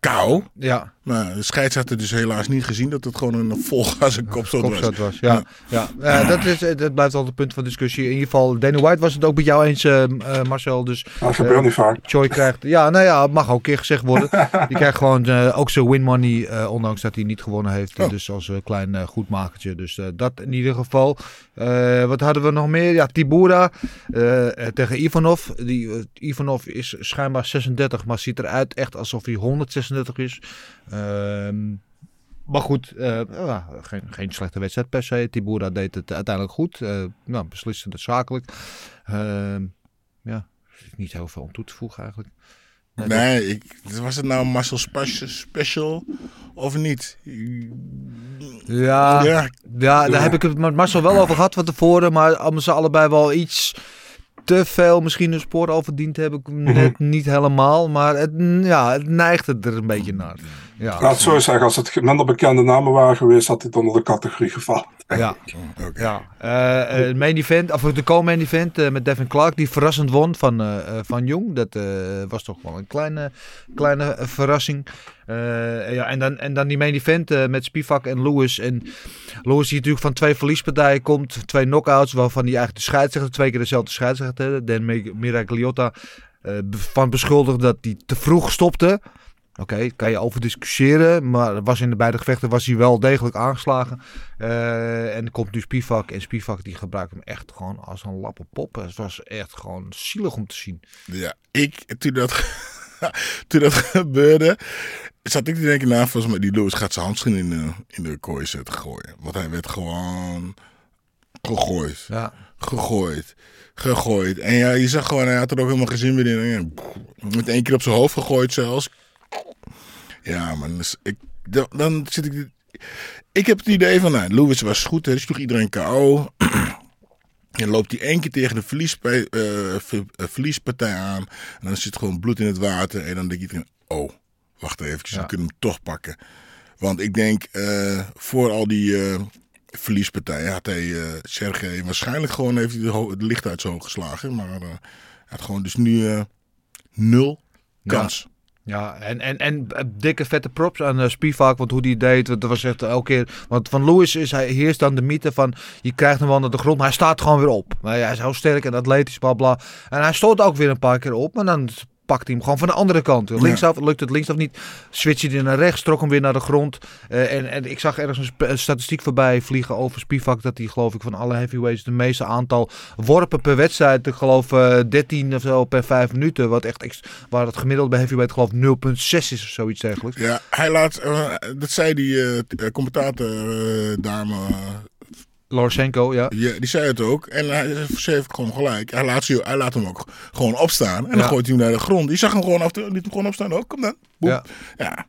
kou. Ja. Maar de scheidsrechter dus helaas niet gezien dat het gewoon een vol gas en kopstoot was. Kopstoot was. Ja, ja. Eh, dat, is, eh, dat blijft altijd een punt van discussie. In ieder geval, Danny White was het ook met jou eens, eh, Marcel. Dus, dat gebeurt niet vaak. Choi krijgt, ja, nou ja, het mag ook een keer gezegd worden. Die krijgt gewoon eh, ook zijn win money, eh, ondanks dat hij niet gewonnen heeft. Oh. Dus als een klein goedmakertje. Dus eh, dat in ieder geval. Eh, wat hadden we nog meer? Ja, Tibura tegen Ivanov. Die, Ivanov is schijnbaar 36, maar ziet eruit echt alsof hij 136 is. Ehm, maar goed, eh, ja, geen, geen slechte wedstrijd per se. Tibura deed het uiteindelijk goed. Eh nou, beslissend zakelijk. Ehm, ja, niet heel veel om toe te voegen eigenlijk. Nee, Nee, ik, was het nou Marcel Special of niet? Ja, ja. Ja. daar heb ik het met Marcel wel over gehad van tevoren. Maar ze allebei wel iets te veel misschien een spoor al verdiend hebben. Net niet helemaal. Maar het, ja, het neigt het er een beetje naar. Ja, Laat het zo zeggen, als het minder bekende namen waren geweest, had dit onder de categorie gevallen. Ja. Oké. Ja, eh, eh, main event, of de co-main event eh, met Devin Clark, die verrassend won van, van Jong. Dat was toch wel een kleine, kleine verrassing. Ja, en, dan, en dan die main event met Spivak en Lewis. En Lewis die natuurlijk van twee verliespartijen komt, twee knockouts, waarvan hij eigenlijk de scheidsrechter, twee keer dezelfde scheidsrechter, Dan Miragliotta, van beschuldigd dat hij te vroeg stopte. Oké, kan je over discussiëren, maar was in de beide gevechten was hij wel degelijk aangeslagen. Eh, en er komt nu Spivak en Spivak die gebruikt hem echt gewoon als een lappe pop. Het was echt gewoon zielig om te zien. Ja, ik, toen dat, toen dat gebeurde, zat ik te denken, nou, volgens mij, die Lewis gaat zijn handschoen in de, in de kooi zetten gooien. Want hij werd gewoon gegooid. Ja, Gegooid. Gegooid. En ja, je zag gewoon, hij had er ook helemaal geen zin meer in. Met één keer op zijn hoofd gegooid zelfs. Ja, man. Dus ik, dan, dan zit ik... Ik heb het idee van, nou, Lewis was goed. Hij sloeg iedereen KO. En loopt hij één keer tegen de verliespa- eh, eh, verliespartij aan. En dan zit gewoon bloed in het water. En dan denk iedereen, oh, wacht even, Ja. we kunnen hem toch pakken. Want ik denk, eh, voor al die verliespartijen had hij uh, Sergej waarschijnlijk gewoon heeft hij de, het licht uit zijn oog geslagen. Maar hij had gewoon dus nu nul kans. ja en, en, en eh, dikke vette props aan eh, Spivak, want hoe die deed, dat was echt elke keer. Want van Lewis is hij heerst dan de mythe van je krijgt hem wel naar de grond, maar hij staat gewoon weer op. Ja, hij is heel sterk en atletisch, bla bla. En hij stoot ook weer een paar keer op, maar dan hij hem gewoon van de andere kant. Linksaf lukt het linksaf niet. Switcht hij naar rechts, trok hem weer naar de grond. Eh, en, en ik zag ergens een, statistiek voorbij vliegen over Spivak. Dat hij geloof ik van alle heavyweights de meeste aantal worpen per wedstrijd. Ik geloof eh 13 of zo per 5 minuten. Wat echt, waar het gemiddeld bij heavyweight geloof 0,6 is of zoiets dergelijks. Ja, hij laat, eh, dat zei die commentator dame, Lorsenko, ja. ja, die zei het ook. En hij ze heeft gewoon gelijk. Hij laat, ze, hij laat hem ook gewoon opstaan. En dan gooit hij hem naar de grond. Die zag hem gewoon af, liet hem gewoon opstaan ook. Kom dan. Boep. Ja. Ja.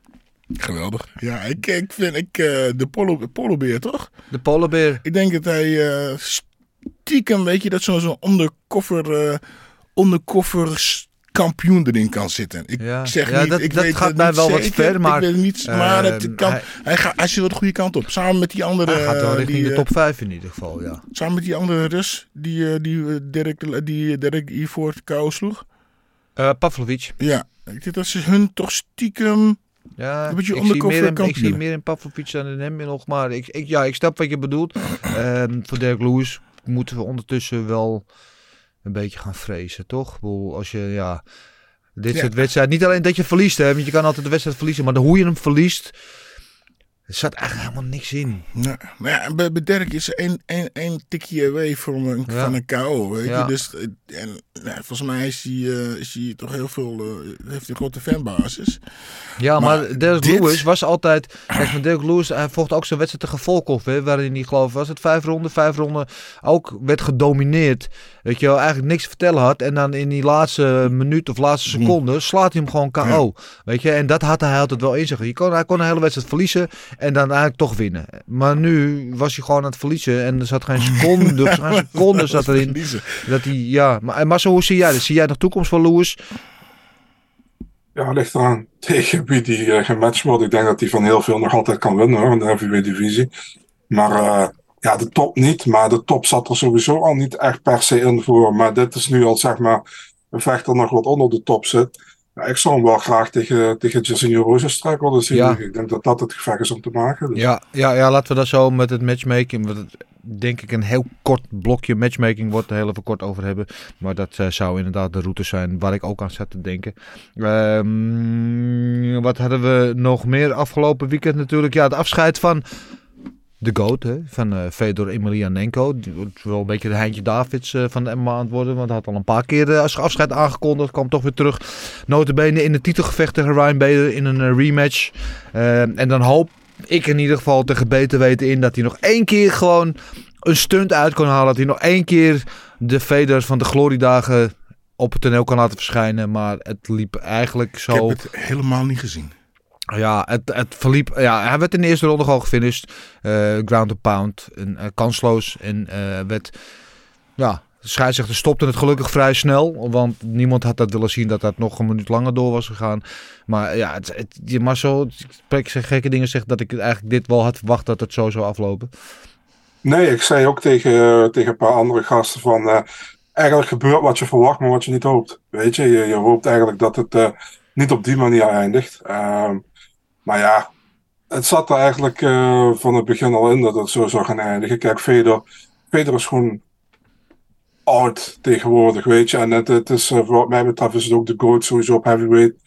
Geweldig. Ja, ik, ik vind ik, uh, de polo, polobeer, toch? De polobeer. Ik denk dat hij uh, stiekem, weet je, dat zo'n zo undercover, uh, undercover kampioen erin kan zitten. Ik ja, zeg ja, niet, dat, ik dat weet gaat het mij niet wel zeker, wat ver, maar... Ik weet niet, maar het uh, kan, hij, hij, gaat, hij zit wel de goede kant op. Samen met die andere... Hij gaat wel richting die, de top 5 in ieder geval, ja. Samen met die andere Rus die, die Dirk, die Dirk hiervoor kou sloeg. Uh, Pavlovic. Ja, ik denk dat ze hun toch stiekem... Ja, een beetje ik, zie meer in, ik zie meer in Pavlovic dan in hem nog. Maar ik, ik, ja, ik snap wat je bedoelt. uh, voor Dirk Lewis moeten we ondertussen wel een beetje gaan vrezen, toch? Als je, ja... Dit Ja. soort wedstrijd. Niet alleen dat je verliest, hè, want je kan altijd de wedstrijd verliezen. Maar de, hoe je hem verliest, er zat eigenlijk helemaal niks in. Nee, maar ja, bij, bij Dirk is er één, één, één tikje away van een, Ja. van een KO. Weet Ja. je? Dus, eh, en, nou, volgens mij is hij, eh, is hij toch heel veel. eh, heeft hij een grote fanbasis. Ja, maar, Maar Dirk dit- Lewis was altijd... Kijk, van Dirk Lewis, hij vocht ook zo'n wedstrijd tegen Volkov, hè, waarin hij geloof was het vijf ronden, vijf ronden ook werd gedomineerd. Weet je wel, eigenlijk niks te vertellen had. En dan in die laatste minuut of laatste seconde slaat hij hem gewoon KO. Weet je, en dat had hij altijd wel in zich. Je kon, hij kon een hele wedstrijd verliezen en dan eigenlijk toch winnen. Maar nu was hij gewoon aan het verliezen en er zat geen seconde, geen seconde zat erin. Dat hij, ja, maar, maar zo, hoe zie jij dat? Zie jij nog toekomst voor Lewis? Ja, ligt eraan tegen wie die eh, gematcht wordt. Ik denk dat hij van heel veel nog altijd kan winnen hoor, in de heavyweight divisie. Maar eh, ja, de top niet. Maar de top zat er sowieso al niet echt per se in voor. Maar dit is nu al zeg maar een vechter nog wat onder de top zit. Ja, ik zou hem wel graag tegen, tegen Jairzinho Rozenstruik willen zien. Ja. Ik denk dat dat het gevecht is om te maken. Dus. Ja, ja, ja, laten we dat zo met het matchmaking. Wat het, denk ik een heel kort blokje matchmaking wordt. Er heel even kort over hebben. Maar dat eh, zou inderdaad de route zijn waar ik ook aan zat te denken. Ehm, wat hadden we nog meer afgelopen weekend natuurlijk? Ja, het afscheid van de GOAT, hè, van eh Fedor Emelianenko. Die wordt wel een beetje de Heintje Davids eh, van de MMA aan het worden. Want hij had al een paar keer eh, als afscheid aangekondigd. Kwam toch weer terug. Notabene in het titelgevecht tegen Ryan Bader in een rematch. En dan hoop ik in ieder geval tegen beter weten in dat hij nog één keer gewoon een stunt uit kan halen. Dat hij nog één keer de Fedor van de gloriedagen op het toneel kan laten verschijnen. Maar het liep eigenlijk zo... Ik heb het helemaal niet gezien. Ja, het, het verliep. Ja, hij werd in de eerste ronde gewoon gefinished. Eh, ground and pound. En, eh, kansloos. En eh, werd. Ja, de scheidsrechter stopte het gelukkig vrij snel. Want niemand had dat willen zien dat dat nog een minuut langer door was gegaan. Maar ja, het, het, zo. Ik zeg gekke dingen zeg dat ik eigenlijk dit wel had verwacht dat het zo zou aflopen. Nee, ik zei ook tegen, tegen een paar andere gasten van... eigenlijk gebeurt wat je verwacht, maar wat je niet hoopt. Weet je, je, hoopt eigenlijk dat het niet op die manier eindigt. Ehm, maar ja, het zat er eigenlijk eh, van het begin al in dat het zo zou gaan eindigen. Kijk, Fedor, Fedor is gewoon oud tegenwoordig, weet je. En het, het is, eh, wat mij betreft is het ook de GOAT sowieso op heavyweight.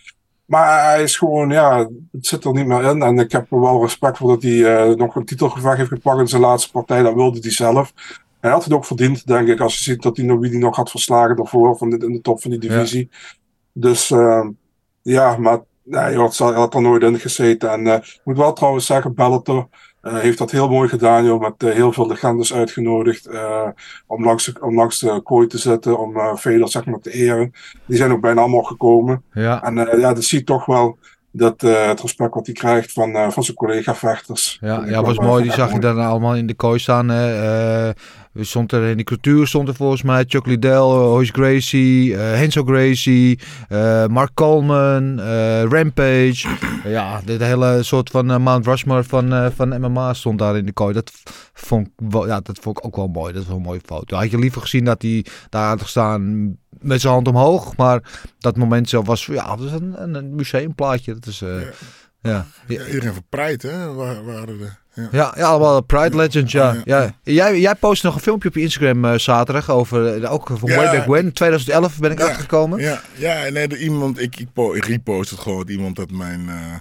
Maar hij is gewoon, ja, het zit er niet meer in. En ik heb er wel respect voor dat hij eh, nog een titelgevecht heeft gepakt in zijn laatste partij. Dat wilde hij zelf. Hij had het ook verdiend, denk ik, als je ziet dat hij nog wie hij nog had verslagen daarvoor van de, in de top van die divisie. Dus ja, maar nee, had, hij had er nooit in gezeten. En eh, ik moet wel trouwens zeggen, Bellator eh, heeft dat heel mooi gedaan, joh, met eh, heel veel legendes uitgenodigd om, langs de, om langs de kooi te zitten, om Fedor zeg maar te eren. Die zijn ook bijna allemaal gekomen. Ja. En ja, dat zie je toch wel dat het respect wat hij krijgt van, van zijn collega-vechters. Ja, ja was mooi. Die zag je dan allemaal in de kooi staan. Hè. Stond er in die cultuur stond er volgens mij Chuck Liddell, Hoyce Gracie, eh Henzo Gracie, eh, Mark Coleman, eh, Rampage. ja, dit hele soort van eh, Mount Rushmore van, eh, van MMA stond daar in de kooi. Dat vond, ik wel, ja, dat vond ik ook wel mooi. Dat is wel een mooie foto. Had je liever gezien dat hij daar had gestaan met zijn hand omhoog. Maar dat moment zelf was, ja, dat is een, een, museumplaatje. Dat is, eh, ja. Ja, iedereen verpreid, hè? Waar, waren de, ja. Ja, ja, allemaal Pride Legends, ja. ja. Jij, jij postte nog een filmpje op je Instagram eh, zaterdag over, eh, ook van way back when, 2011 ben ik Ja, achtergekomen. Ja, ja nee, er iemand, ik, ik, ik repost het gewoon. Iemand dat mijn. eh,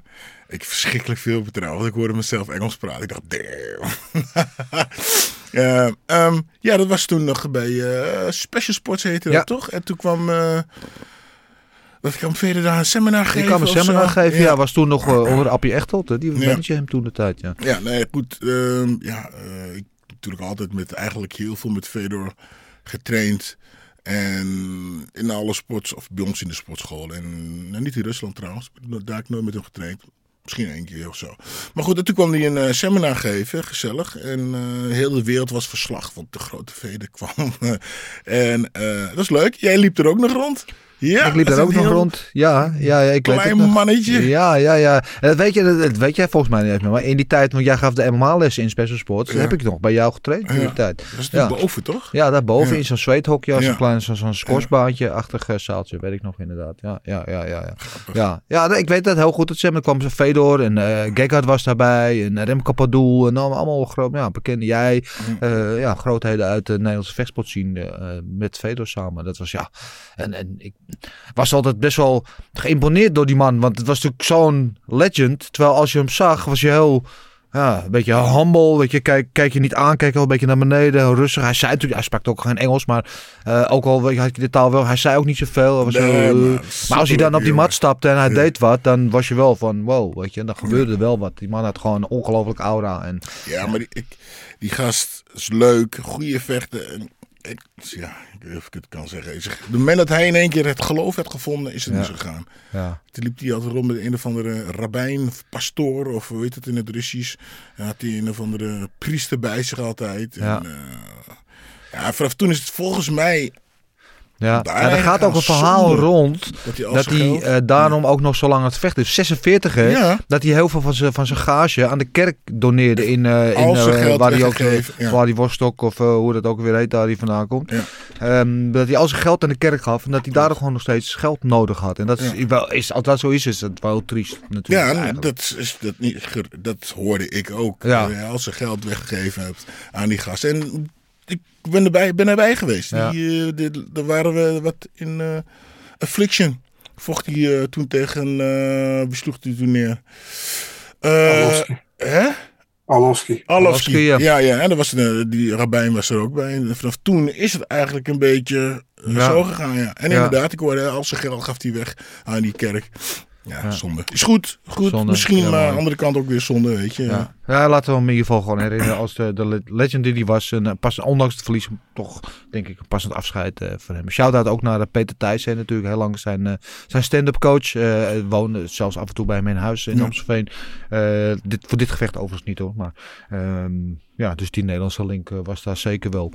ik verschrikkelijk veel vertrouwen. Want ik hoorde mezelf Engels praten. Ik dacht, damn. Ja, ehm, ja, dat was toen nog bij Special Sports heette dat toch? En toen kwam. Dat kwam verder daar een seminar geven. Die kwam een seminar geven, ja. was toen nog eh, onder Appie Echtelt, hè, die Ja. manage hem toen de tijd, ja. Ja, nee, goed. ehm, ja, eh, ik heb natuurlijk altijd met eigenlijk heel veel met Fedor getraind. En in alle sports, of bij ons in de sportschool. En nou, niet in Rusland trouwens. Daar heb ik nooit met hem getraind. Misschien één keer of zo. Maar goed, en toen kwam hij een eh, seminar geven, gezellig. En eh, heel de wereld was verslag, want de grote veder kwam. en dat is leuk. Jij liep er ook nog rond. Ja, ik liep dat daar ook nog rond. Ja, ja, ja ik weet Klein mannetje. Ja, ja, ja. En Dat weet, je, dat, dat weet jij volgens mij niet eens meer. Maar in die tijd, want jij gaf de MMA-lessen in Special Sports, Ja. heb ik nog bij jou getraind in die tijd. Dat is ja. boven, toch? Ja, daarboven in zo'n zweethokje, als een klein zo'n squashbaantje-achtig eh, zaaltje, weet ik nog inderdaad. Ja, ja, ja, ja. Ja, ja. ik weet dat heel goed. Het er kwam Fedor en Gegard was daarbij en Remco Padoel en allemaal, allemaal groot, ja, bekende jij. eh, ja, grootheden uit de Nederlandse vechtsport zien met Fedor samen. Dat was ja. En, en ik was altijd best wel geïmponeerd door die man, want het was natuurlijk zo'n legend. Terwijl als je hem zag, was je heel ja, een beetje humble. Weet je, kijk, kijk je niet aan, kijk wel een beetje naar beneden, rustig. Hij zei natuurlijk, hij sprak ook geen Engels, maar eh, ook al had je de taal wel. Hij zei ook niet zoveel. Was Nee, heel, maar eh, maar als hij dan op die mat stapte en hij deed wat, dan was je wel van wow, weet je, dan gebeurde wel wat. Die man had gewoon een ongelooflijk aura. En, Ja, maar die, ik, die gast is leuk, goede vechten. En ik, ja, ik weet of ik het kan zeggen. De moment dat hij in één keer het geloof had gevonden, is het Ja. gegaan. Ja. Toen liep hij altijd rond met een of andere rabbijn of pastoor, of hoe heet het in het Russisch. En had hij een of andere priester bij zich altijd. Ja. En, eh, ja, vanaf toen is het volgens mij Ja, Daar ja, er gaat ook een verhaal zonde rond dat hij dat eh, daarom ook nog zo lang aan het vechten is. 46 hè? Ja. Dat hij heel veel van zijn, van zijn gage aan de kerk doneerde in, eh, in geld waar hij ook of hoe dat ook weer heet daar hij vandaan komt. Ehm, dat hij al zijn geld aan de kerk gaf en dat hij daardoor gewoon nog steeds geld nodig had. En dat is, wel, is als dat zo is, is het wel triest natuurlijk. Ja, eigenlijk. dat, is, dat, niet, dat hoorde ik ook. Als ze geld weggegeven hebt aan die gast. En ik ben erbij, ben erbij geweest. Ja. Die, eh, daar waren we wat in eh, Affliction. Vocht hij eh, toen tegen, eh wie sloeg hij toen neer? Eh, Arlovski. hè? Arlovski, Arlovski, ja. ja. ja, En er was die rabbijn was er ook bij. En vanaf toen is het eigenlijk een beetje Ja. zo gegaan, ja. En Ja. inderdaad, ik hoorde, al zijn geld gaf hij weg aan die kerk. Ja, Ja. zonde. Is goed, goed. Zonde, Misschien, ja, maar aan de andere kant ook weer zonde, weet je. Ja. ja, laten we hem in ieder geval gewoon herinneren als de, de le- legend die hij was. En, eh, pas, ondanks het verlies toch, denk ik, een passend afscheid eh, voor hem. Shout-out ook naar eh, Peter Thijs, hè, natuurlijk heel lang zijn, eh, zijn stand-up coach. eh woonde zelfs af en toe bij hem in huis in Ja. Amstelveen. Eh, dit, voor dit gevecht overigens niet hoor. Maar ehm, ja, dus die Nederlandse link eh, was daar zeker wel.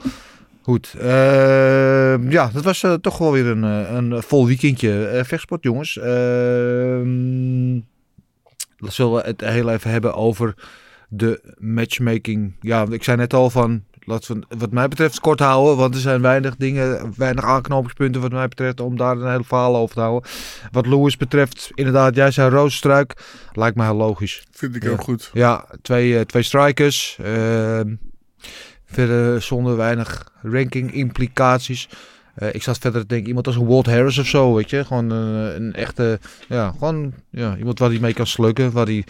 Goed, ehm, ja, dat was eh, toch wel weer een, eh, een vol weekendje eh, vechtsport, jongens. Ehm zullen we het heel even hebben over de matchmaking. Ja, ik zei net al van, laten we wat mij betreft kort houden, want er zijn weinig dingen, weinig aanknopingspunten wat mij betreft om daar een heel verhaal over te houden. Wat Lewis betreft, inderdaad, jij zei Roosstruik, lijkt me heel logisch. Vind ik Ja. ook goed. Ja, twee, twee strikers. Ehm, verder zonder weinig ranking implicaties. Eh, ik zat verder te denken, iemand als een Walt Harris of zo, weet je. Gewoon een, een echte, ja, gewoon ja, iemand waar hij mee kan slukken. Waar hij,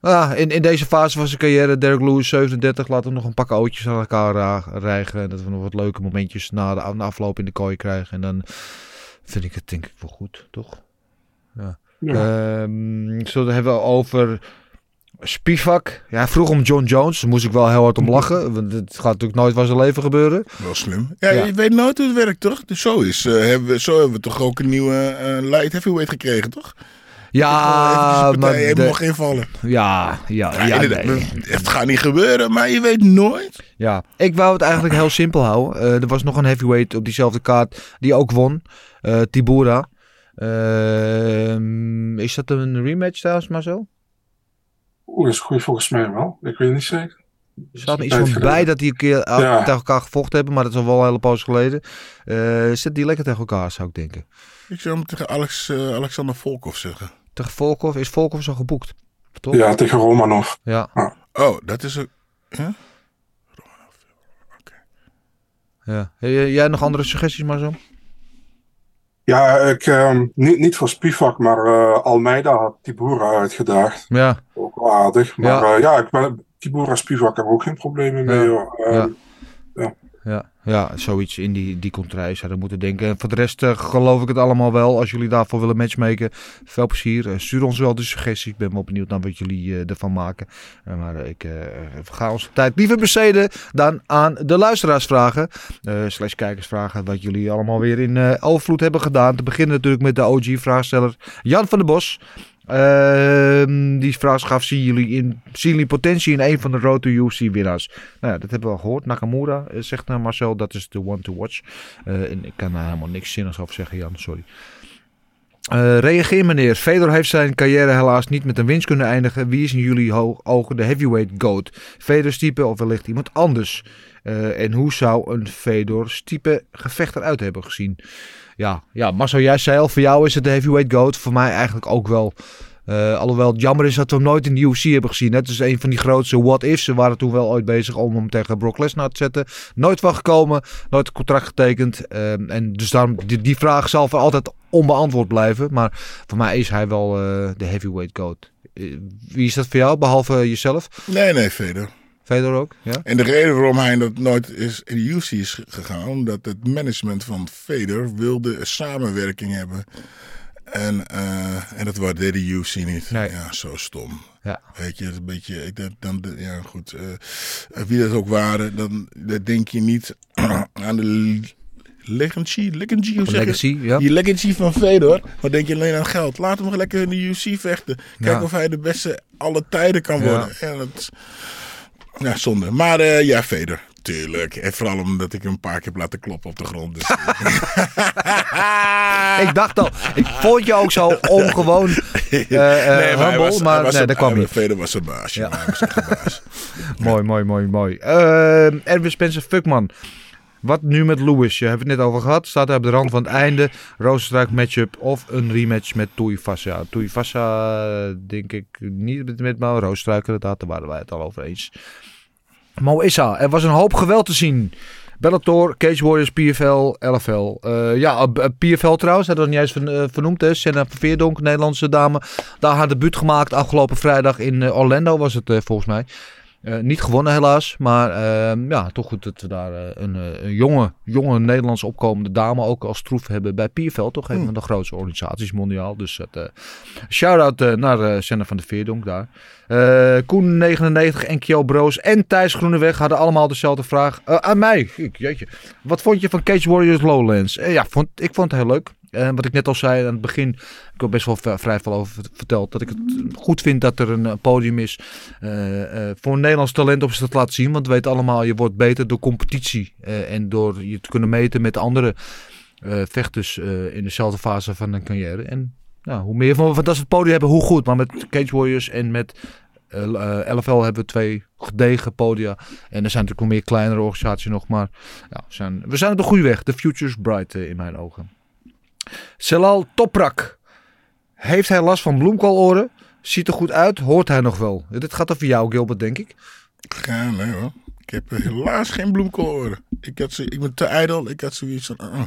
ah, in, in deze fase van zijn carrière, Derek Lewis 37, laten we nog een pak ootjes aan elkaar rijgen. En dat we nog wat leuke momentjes na de, na afloop in de kooi krijgen. En dan vind ik het denk ik wel goed, toch? Ja. Ehm, zullen we het hebben over Spivak. Ja, hij vroeg om John Jones. Daar moest ik wel heel hard om lachen. Want het gaat natuurlijk nooit van zijn leven gebeuren. Wel slim. Ja, Ja. je weet nooit hoe het werkt, toch? Dus zo is. eh, hebben we, zo hebben we toch ook een nieuwe eh, light heavyweight gekregen, toch? Ja, maar de- mag invallen. Ja, ja, ja. Ja, nee. Het gaat niet gebeuren, maar je weet nooit. Ja, ik wou het eigenlijk heel simpel houden. Eh, er was nog een heavyweight op diezelfde kaart die ook won. Eh Tibura. Ehm, is dat een rematch trouwens maar zo? Oeh, dat is goed volgens mij wel. Ik weet het niet zeker. Er staat me iets van geleden. bij dat die een keer Ja. tegen elkaar gevochten hebben, maar dat is al wel een hele poos geleden. Eh zit die lekker tegen elkaar, zou ik denken. Ik zou hem tegen Alex, eh, Alexander Volkov zeggen. Tegen Volkov, is Volkov zo geboekt? Toch? Ja, tegen Romanov. Ja. Oh, dat is een... Huh? ja. Hey, Jij nog andere suggesties maar zo? Ja, ik, ehm, niet, niet voor Spivak, maar eh, Almeida had Tibura uitgedaagd. Ja. Ook wel aardig. Maar Ja. ja, ja ik ben, Tibura Spivak heb ook geen problemen mee. Ja. Hoor. Ehm, Ja. ja. Ja, zoiets in die, die contraille zouden moeten denken. En voor de rest eh, geloof ik het allemaal wel. Als jullie daarvoor willen matchmaken, veel plezier. Eh, stuur ons wel de suggesties. Ik ben wel benieuwd naar wat jullie eh, ervan maken. Maar ik ga onze tijd liever besteden dan aan de luisteraarsvragen. slash kijkersvragen. Wat jullie allemaal weer in overvloed hebben gedaan. Te beginnen natuurlijk met de OG-vraagsteller Jan van der Bos. Ehm, die vraag gaf, zien jullie, in, zien jullie potentie in een van de Road to UFC winnaars? Nou ja, dat hebben we al gehoord. Nakamura eh, zegt uh, Marcel, dat is de one to watch. Uh, en ik kan daar helemaal niks zinnigs over zeggen, Jan, sorry. Reageer meneer. Fedor heeft zijn carrière helaas niet met een winst kunnen eindigen. Wie is in jullie ogen de heavyweight goat? Fedor Stiepe of wellicht iemand anders? En hoe zou een Fedor Stiepe gevecht eruit hebben gezien? Ja, ja, Marcel, jij zei al, voor jou is het de heavyweight goat. Voor mij eigenlijk ook wel. Uh, alhoewel het jammer is dat we hem nooit in de UFC hebben gezien. Het is een van die grootste what-ifs. Ze waren toen wel ooit bezig om hem tegen Brock Lesnar te zetten. Nooit van gekomen. Nooit een contract getekend. Uh, en dus daarom, die, die vraag zal voor altijd onbeantwoord blijven. Maar voor mij is hij wel uh, de heavyweight goat. wie is dat voor jou, behalve jezelf? Nee, nee, Feder. Fedor ook, ja? En de reden waarom hij dat nooit is in de UFC is gegaan, dat het management van Feder wilde samenwerking hebben. En, uh, en dat waardeerde de UFC niet. Nee. Ja, zo stom. Ja. Weet je, een beetje, ik denk, dan, ja goed, uh, wie dat ook waren, dan, dan denk je niet aan de legacy, legacy, hoe legacy, ja. Die legacy van Fedor. Maar denk je alleen aan geld. Laat hem lekker in de UFC vechten. Kijk Ja. of hij de beste alle tijden kan worden. Ja, dat, ja zonde. Maar eh, ja, Feder. Tuurlijk. En vooral omdat ik hem een paar keer heb laten kloppen op de grond. Dus. Ik dacht al, ik vond je ook zo ongewoon eh eh, hij humble, was- maar nee, een- dat kwam niet. Feder was een baas. Ja. Ja. Hij was echt een baas. Mooi, mooi, mooi, mooi. Ehm Erwin Spencer Fuckman. Wat nu met Lewis? Je hebt het net over gehad. Staat hij op de rand van het einde. Rozenstruik matchup of een rematch met Tuivasa. Tuivasa denk ik niet met, met maar Rozenstruik inderdaad. Daar waren wij het al over eens. Mo Issa. Er was een hoop geweld te zien. Bellator, Cage Warriors, PFL, LFL. Eh, ja, eh, PFL trouwens, dat was niet eens eh, vernoemd. Hè. Senna Veerdonk, Nederlandse dame. Daar haar debuut gemaakt afgelopen vrijdag in eh, Orlando was het eh, volgens mij. Eh, niet gewonnen helaas, maar ehm, ja, toch goed dat we daar eh, een, eh, een jonge, jonge Nederlands opkomende dame ook als troef hebben bij PFL. Toch een van de grootste organisaties mondiaal. Dus eh shout-out eh, naar eh Senna van de Veerdonk daar. Eh, Koen 99 en Kjell Broos en Thijs Groeneweg hadden allemaal dezelfde vraag eh, aan mij. Jeetje. Wat vond je van Cage Warriors Lowlands? Eh, ja, vond, ik vond het heel leuk. Eh, wat ik net al zei aan het begin, ik heb best wel vrij veel over vert- verteld. Dat ik het goed vind dat er een eh, podium is eh, eh, voor een Nederlands talent om ze te laten zien. Want we weten allemaal, je wordt beter door competitie. eh, en door je te kunnen meten met andere eh, vechters eh, in dezelfde fase van een carrière. En nou, hoe meer van, van dat het podium hebben, hoe goed. Maar met Cage Warriors en met eh, eh, LFL hebben we twee gedegen podia. En er zijn natuurlijk nog meer kleinere organisaties nog. Maar ja, we, zijn, we zijn op de goede weg. The future's bright eh, in mijn ogen. Celal Toprak. Heeft hij last van bloemkooloren? Ziet er goed uit? Hoort hij nog wel? Dit gaat over jou, Gilbert, denk ik. Ja, nee hoor. Ik heb eh, helaas geen bloemkooloren. Ik, ik ben te ijdel. Ik had zoiets van... Uh,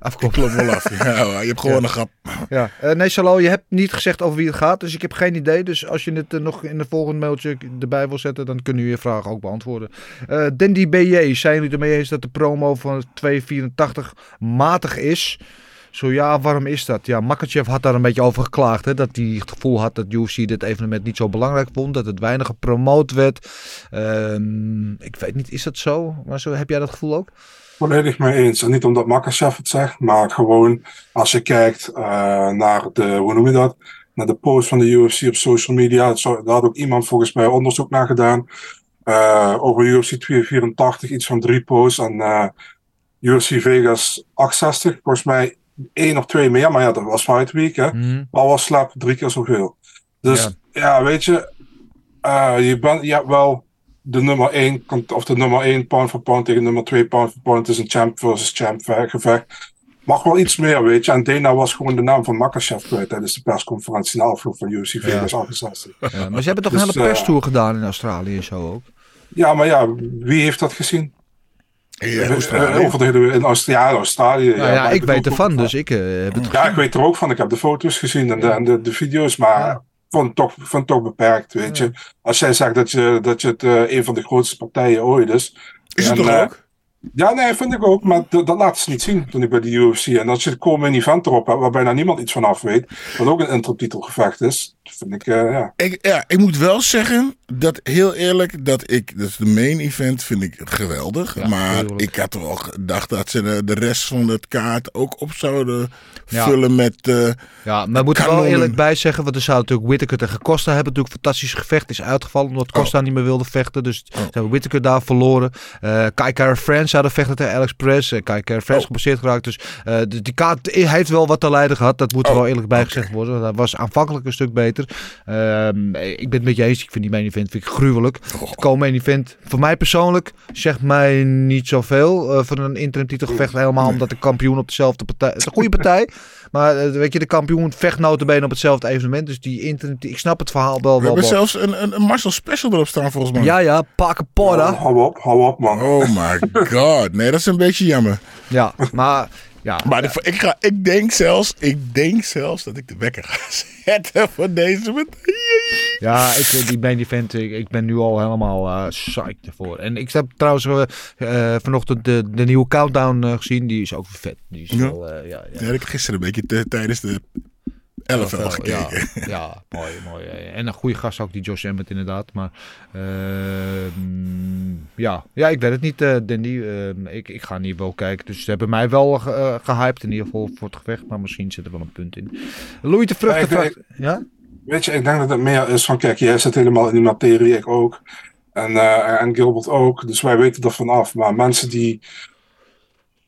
Afkloppen. klop wel af. Ja, je hebt gewoon Ja. een grap. Ja, eh, nee, Salal, je hebt niet gezegd over wie het gaat, dus ik heb geen idee. Dus als je het eh, nog in de volgende mailtje erbij wil zetten, dan kunnen we je vraag ook beantwoorden. Eh Dandy BJ, zijn jullie ermee eens dat de promo van 284 matig is? Zo ja, waarom is dat? Ja, Makachev had daar een beetje over geklaagd. Hè? Dat hij het gevoel had dat UFC dit evenement niet zo belangrijk vond. Dat het weinig gepromoot werd. Ehm, ik weet niet, is dat zo? Maar zo, heb jij dat gevoel ook? Volledig mee eens. En niet omdat Makachev het zegt, maar gewoon als je kijkt eh, naar de, hoe noem je dat? Naar de post van de UFC op social media. Daar had ook iemand volgens mij onderzoek naar gedaan. eh, over UFC 284, iets van drie posts. En eh, UFC Vegas 860, volgens mij één of twee meer. Maar ja, dat was Fight Week, hè. Mhm. Maar was slap drie keer zoveel. Dus Ja. ja, weet je, je, bent, je hebt wel de nummer 1, of de nummer 1 pound for pound tegen nummer 2 pound for pound. Het is een champ versus champ ve- gevecht. Mag wel iets meer, weet je. En Dana was gewoon de naam van Makachev kwijt tijdens de persconferentie na afloop van UFC Vegas 68. Ja, maar ze hebben toch Dus, een hele eh, perstour gedaan in Australië en zo ook? Ja, maar ja, wie heeft dat gezien? Ja, Eh, Australië. eh, over de hele in Australië, ja, Australië. Nou ja, maar ik weet ervan, van- dus ik heb het Ja, ik weet er ook van. Ik heb de foto's gezien en de, en de, de video's, maar vond toch, vond het toch beperkt, weet je. Als jij zegt dat je, dat je het eh, een van de grootste partijen ooit is. Is het toch eh, ook? Ja, nee, vind ik ook, maar dat, laten ze niet zien toen ik bij de UFC. En als je komen event erop hebt, waar bijna niemand iets van af weet, wat ook een intertitelgevecht is, vind ik, eh, ja. Ik, ja, ik moet wel zeggen dat heel eerlijk, dat ik, dat is de main event vind ik geweldig. maar ik had wel gedacht dat ze de, de rest van het kaart ook op zouden Ja. vullen met. eh, Ja, maar we moeten er wel eerlijk bij zeggen, want er zou natuurlijk Whittaker tegen Costa hebben natuurlijk een fantastisch gevecht. Is uitgevallen omdat Costa niet meer wilde vechten. Dus ze hebben Whittaker daar verloren. Eh Kai Kara France zouden vechten tegen Alex Perez. Uh, Kai Kara France gebaseerd geraakt. Dus eh, die kaart heeft wel wat te lijden gehad. Dat moet er wel eerlijk bij gezegd worden. Dat was aanvankelijk een stuk beter. Ehm, ik ben het met je eens. Ik vind die main event vind ik gruwelijk. De komende main event, voor mij persoonlijk, zegt mij niet zoveel. eh voor een interim titelgevecht helemaal omdat de kampioen op dezelfde partij... Het is een goede partij. Maar eh, weet je, de kampioen vecht notabene op hetzelfde evenement. Dus die interim... Ik snap het verhaal wel. we hebben wel. zelfs een, een, een Marcel Special erop staan volgens mij. Ja, ja. Parker Porter. Hou op, hou op, man. Oh my god. Nee, dat is een beetje jammer. Ja, maar... Ja, Maar ik, ik, ga, ik, denk zelfs, ik denk zelfs dat ik de wekker ga zetten voor deze. Ja, ik, eh, die main event, ik, ik ben nu al helemaal eh psyched ervoor. En ik heb trouwens eh, vanochtend de, de nieuwe countdown gezien. Die is ook vet. Die is Ja. wel, ja, ja. Ja, ik gisteren een beetje tijdens de 11 Ja, gekeken. Ja, ja, mooi, mooi. En een goede gast ook, die Josh Emmett inderdaad. Maar ehm, ja. ja, ik weet het niet, eh Dandy. Ehm, ik, ik ga niet wel kijken. Dus ze hebben mij wel eh, gehyped in ieder geval voor het gevecht. Maar misschien zit er wel een punt in. Louis de Vruchten. Ja, ik- vraagt- Ja? Weet je, ik denk dat het meer is van, kijk, jij zit helemaal in die materie, ik ook. En, eh, en Gilbert ook. Dus wij weten er vanaf. Maar mensen die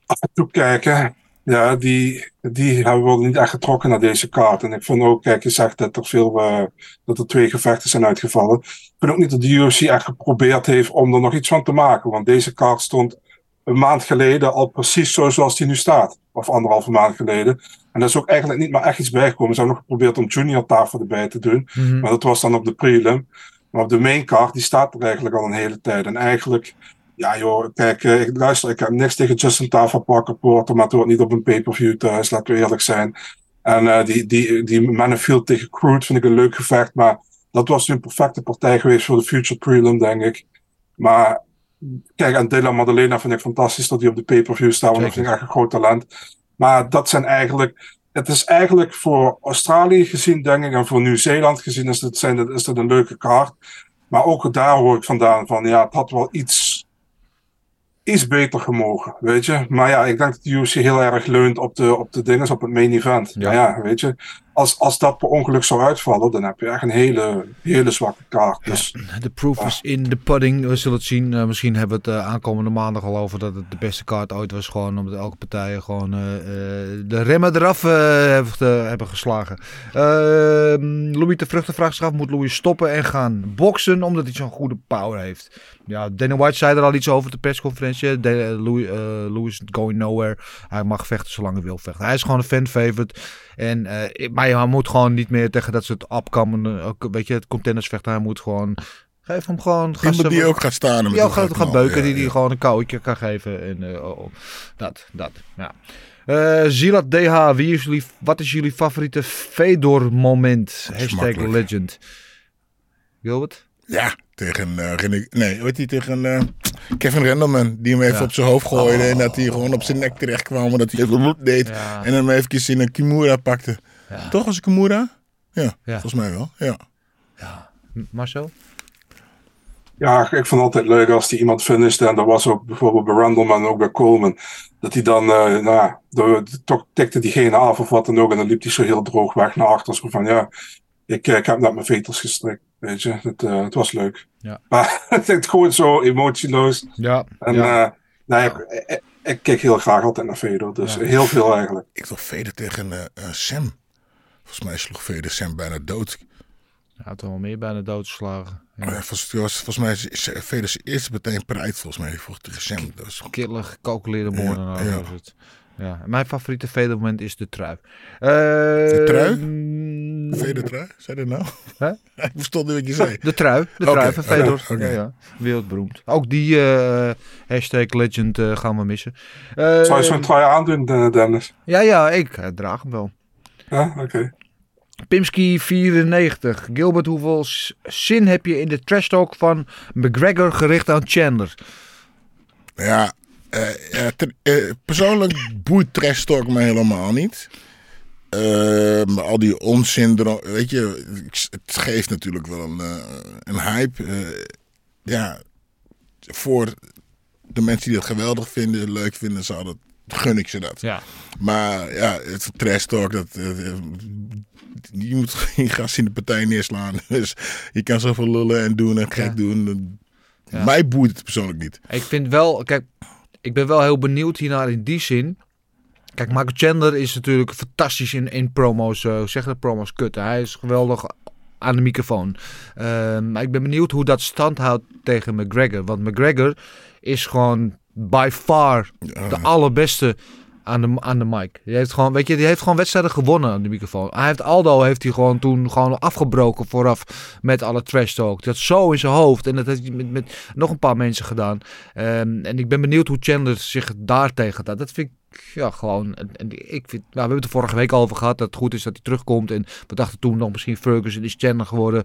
af en toe kijken, ja, die, die hebben wel niet echt getrokken naar deze kaart. En ik vind ook, kijk, je zegt dat er veel, eh, dat er twee gevechten zijn uitgevallen. Ik vind ook niet dat de UFC echt geprobeerd heeft om er nog iets van te maken. Want deze kaart stond een maand geleden al precies zo zoals die nu staat. Of anderhalve maand geleden. En daar is ook eigenlijk niet maar echt iets bijgekomen. Ze hebben nog geprobeerd om junior tafel erbij te doen. Mhm. Maar dat was dan op de prelim. Maar op de main card, die staat er eigenlijk al een hele tijd. En eigenlijk, ja joh, kijk, eh, ik, luister, ik heb niks tegen Justin Tafel, Parker Porter, maar het hoort niet op een pay-per-view thuis, laten we eerlijk zijn. En eh, die, die, die Manifield tegen Crude vind ik een leuk gevecht, maar dat was een perfecte partij geweest voor de future prelim, denk ik. Maar kijk, en Dylan Maddalena vind ik fantastisch dat hij op de pay-per-view staat, want dat vind ik echt een groot talent. Maar dat zijn eigenlijk, het is eigenlijk voor Australië gezien, denk ik, en voor Nieuw-Zeeland gezien, is het, zijn, is het een leuke kaart. Maar ook daar hoor ik vandaan van, ja, het had wel iets, iets beter gemogen, weet je. Maar ja, ik denk dat de UFC heel erg leunt op de, op de dingen, op het main event. Ja. Maar ja, weet je, als, als dat per ongeluk zou uitvallen, dan heb je echt een hele, hele zwakke kaart. Dus De proof is in de pudding. We zullen het zien. Eh, misschien hebben we het eh, aankomende maandag al over dat het de beste kaart ooit was. Gewoon omdat elke partij gewoon eh, de remmen eraf heeft, hebben geslagen. Ehm, Louis de Vruchten vraagt zich af, moet Louis stoppen en gaan boksen omdat hij zo'n goede power heeft? Ja, Dana White zei er al iets over op de persconferentie. De, eh, Louis, eh, Louis is going nowhere. Hij mag vechten zolang hij wil vechten. Hij is gewoon een fan favorite. En, eh, maar hij moet gewoon niet meer tegen dat soort upcoming, ook, weet je, het contenders vechten. Hij moet gewoon, geef hem gewoon Iemand die ook gaat staan Die ook gaat, beuken, die ja, die gewoon een kouwtje kan geven. En, oh, oh. Dat, dat, ja. Eh Zilat DH, wie is jullie, wat is jullie favoriete Fedor moment? Hashtag legend. Gilbert? Ja, tegen eh, René, nee, weet je, tegen eh, Kevin Rendelman, die hem even Ja. op zijn hoofd gooide en dat hij gewoon op zijn nek terecht kwam en dat hij even bloed deed Ja. en hem eventjes in een Kimura pakte. Ja. Toch was het Kimura? Ja, Ja. volgens mij wel. Ja. M- Marcel? Ja, ik vond het altijd leuk als die iemand finishte. En dat was ook bijvoorbeeld bij Randleman en ook bij Coleman. Dat hij dan, eh, nou ja, de- de- toch tikte diegene af of wat dan ook. En dan liep hij zo heel droog weg naar achter. Zo van, ja, ik, ik heb net mijn veters gestrikt. Weet je, het, eh, het was leuk. Ja. Maar het is gewoon zo emotieloos. Ja. En ja. eh, nee, ik, ik, ik kijk heel graag altijd naar Fedor. Dus heel veel eigenlijk. Ik zag Veder tegen eh, eh, Sam. Volgens mij sloeg Veder Sam bijna dood. Hij had er wel meer bijna doodgeslagen. Ja. Volgens, het was, volgens mij is zijn eerste meteen prijs volgens mij. Volgens tegen Sam. Dat was Killer, gecalculeerde moordenaar ja. was het. Ja. en Mijn favoriete Fedor moment is de trui. De trui? Veder trui? Zei dat nou? Hè? Ik verstond niet wat je zei. De trui, de trui van Fedor. oké. Ja, ja. Wereldberoemd. Ook die eh, hashtag legend eh, gaan we missen. Eh, Zou je zo'n trui aandoen, Dennis? Ja, ja, ik draag hem wel. Ja, oké. Pimski 94. Gilbert, hoeveel zin heb je in de trash talk van McGregor gericht aan Chandler? Ja, eh, eh, ter- eh, persoonlijk boeit trash talk me helemaal niet. Maar al die onzin, weet je, het geeft natuurlijk wel een, eh, een hype. Eh, ja, voor de mensen die dat geweldig vinden, leuk vinden, zou dat, gun ik ze dat. Ja. Maar ja, het trash talk, dat, eh, je moet geen gas in de partij neerslaan. Dus je kan zoveel lullen en doen en gek Ja. doen. Ja. Mij boeit het persoonlijk niet. Ik vind wel, kijk, ik ben wel heel benieuwd hiernaar in die zin. Kijk, Michael Chandler is natuurlijk fantastisch in, in promo's, hoe zeg je dat, promo's kutten. Hij is geweldig aan de microfoon. Ehm, maar ik ben benieuwd hoe dat stand houdt tegen McGregor. Want McGregor is gewoon by far de allerbeste aan de, aan de mic. Die heeft gewoon, weet je, die heeft gewoon wedstrijden gewonnen aan de microfoon. Hij heeft Aldo heeft hij gewoon toen gewoon afgebroken vooraf met alle trash talk. Dat zo in zijn hoofd en dat heeft hij met, met nog een paar mensen gedaan. Ehm, en ik ben benieuwd hoe Chandler zich daar tegen gaat. Dat vind ik ja gewoon. En, en ik vind, nou, we hebben het er vorige week al over gehad dat het goed is dat hij terugkomt. En we dachten toen nog misschien Ferguson is Chandler geworden.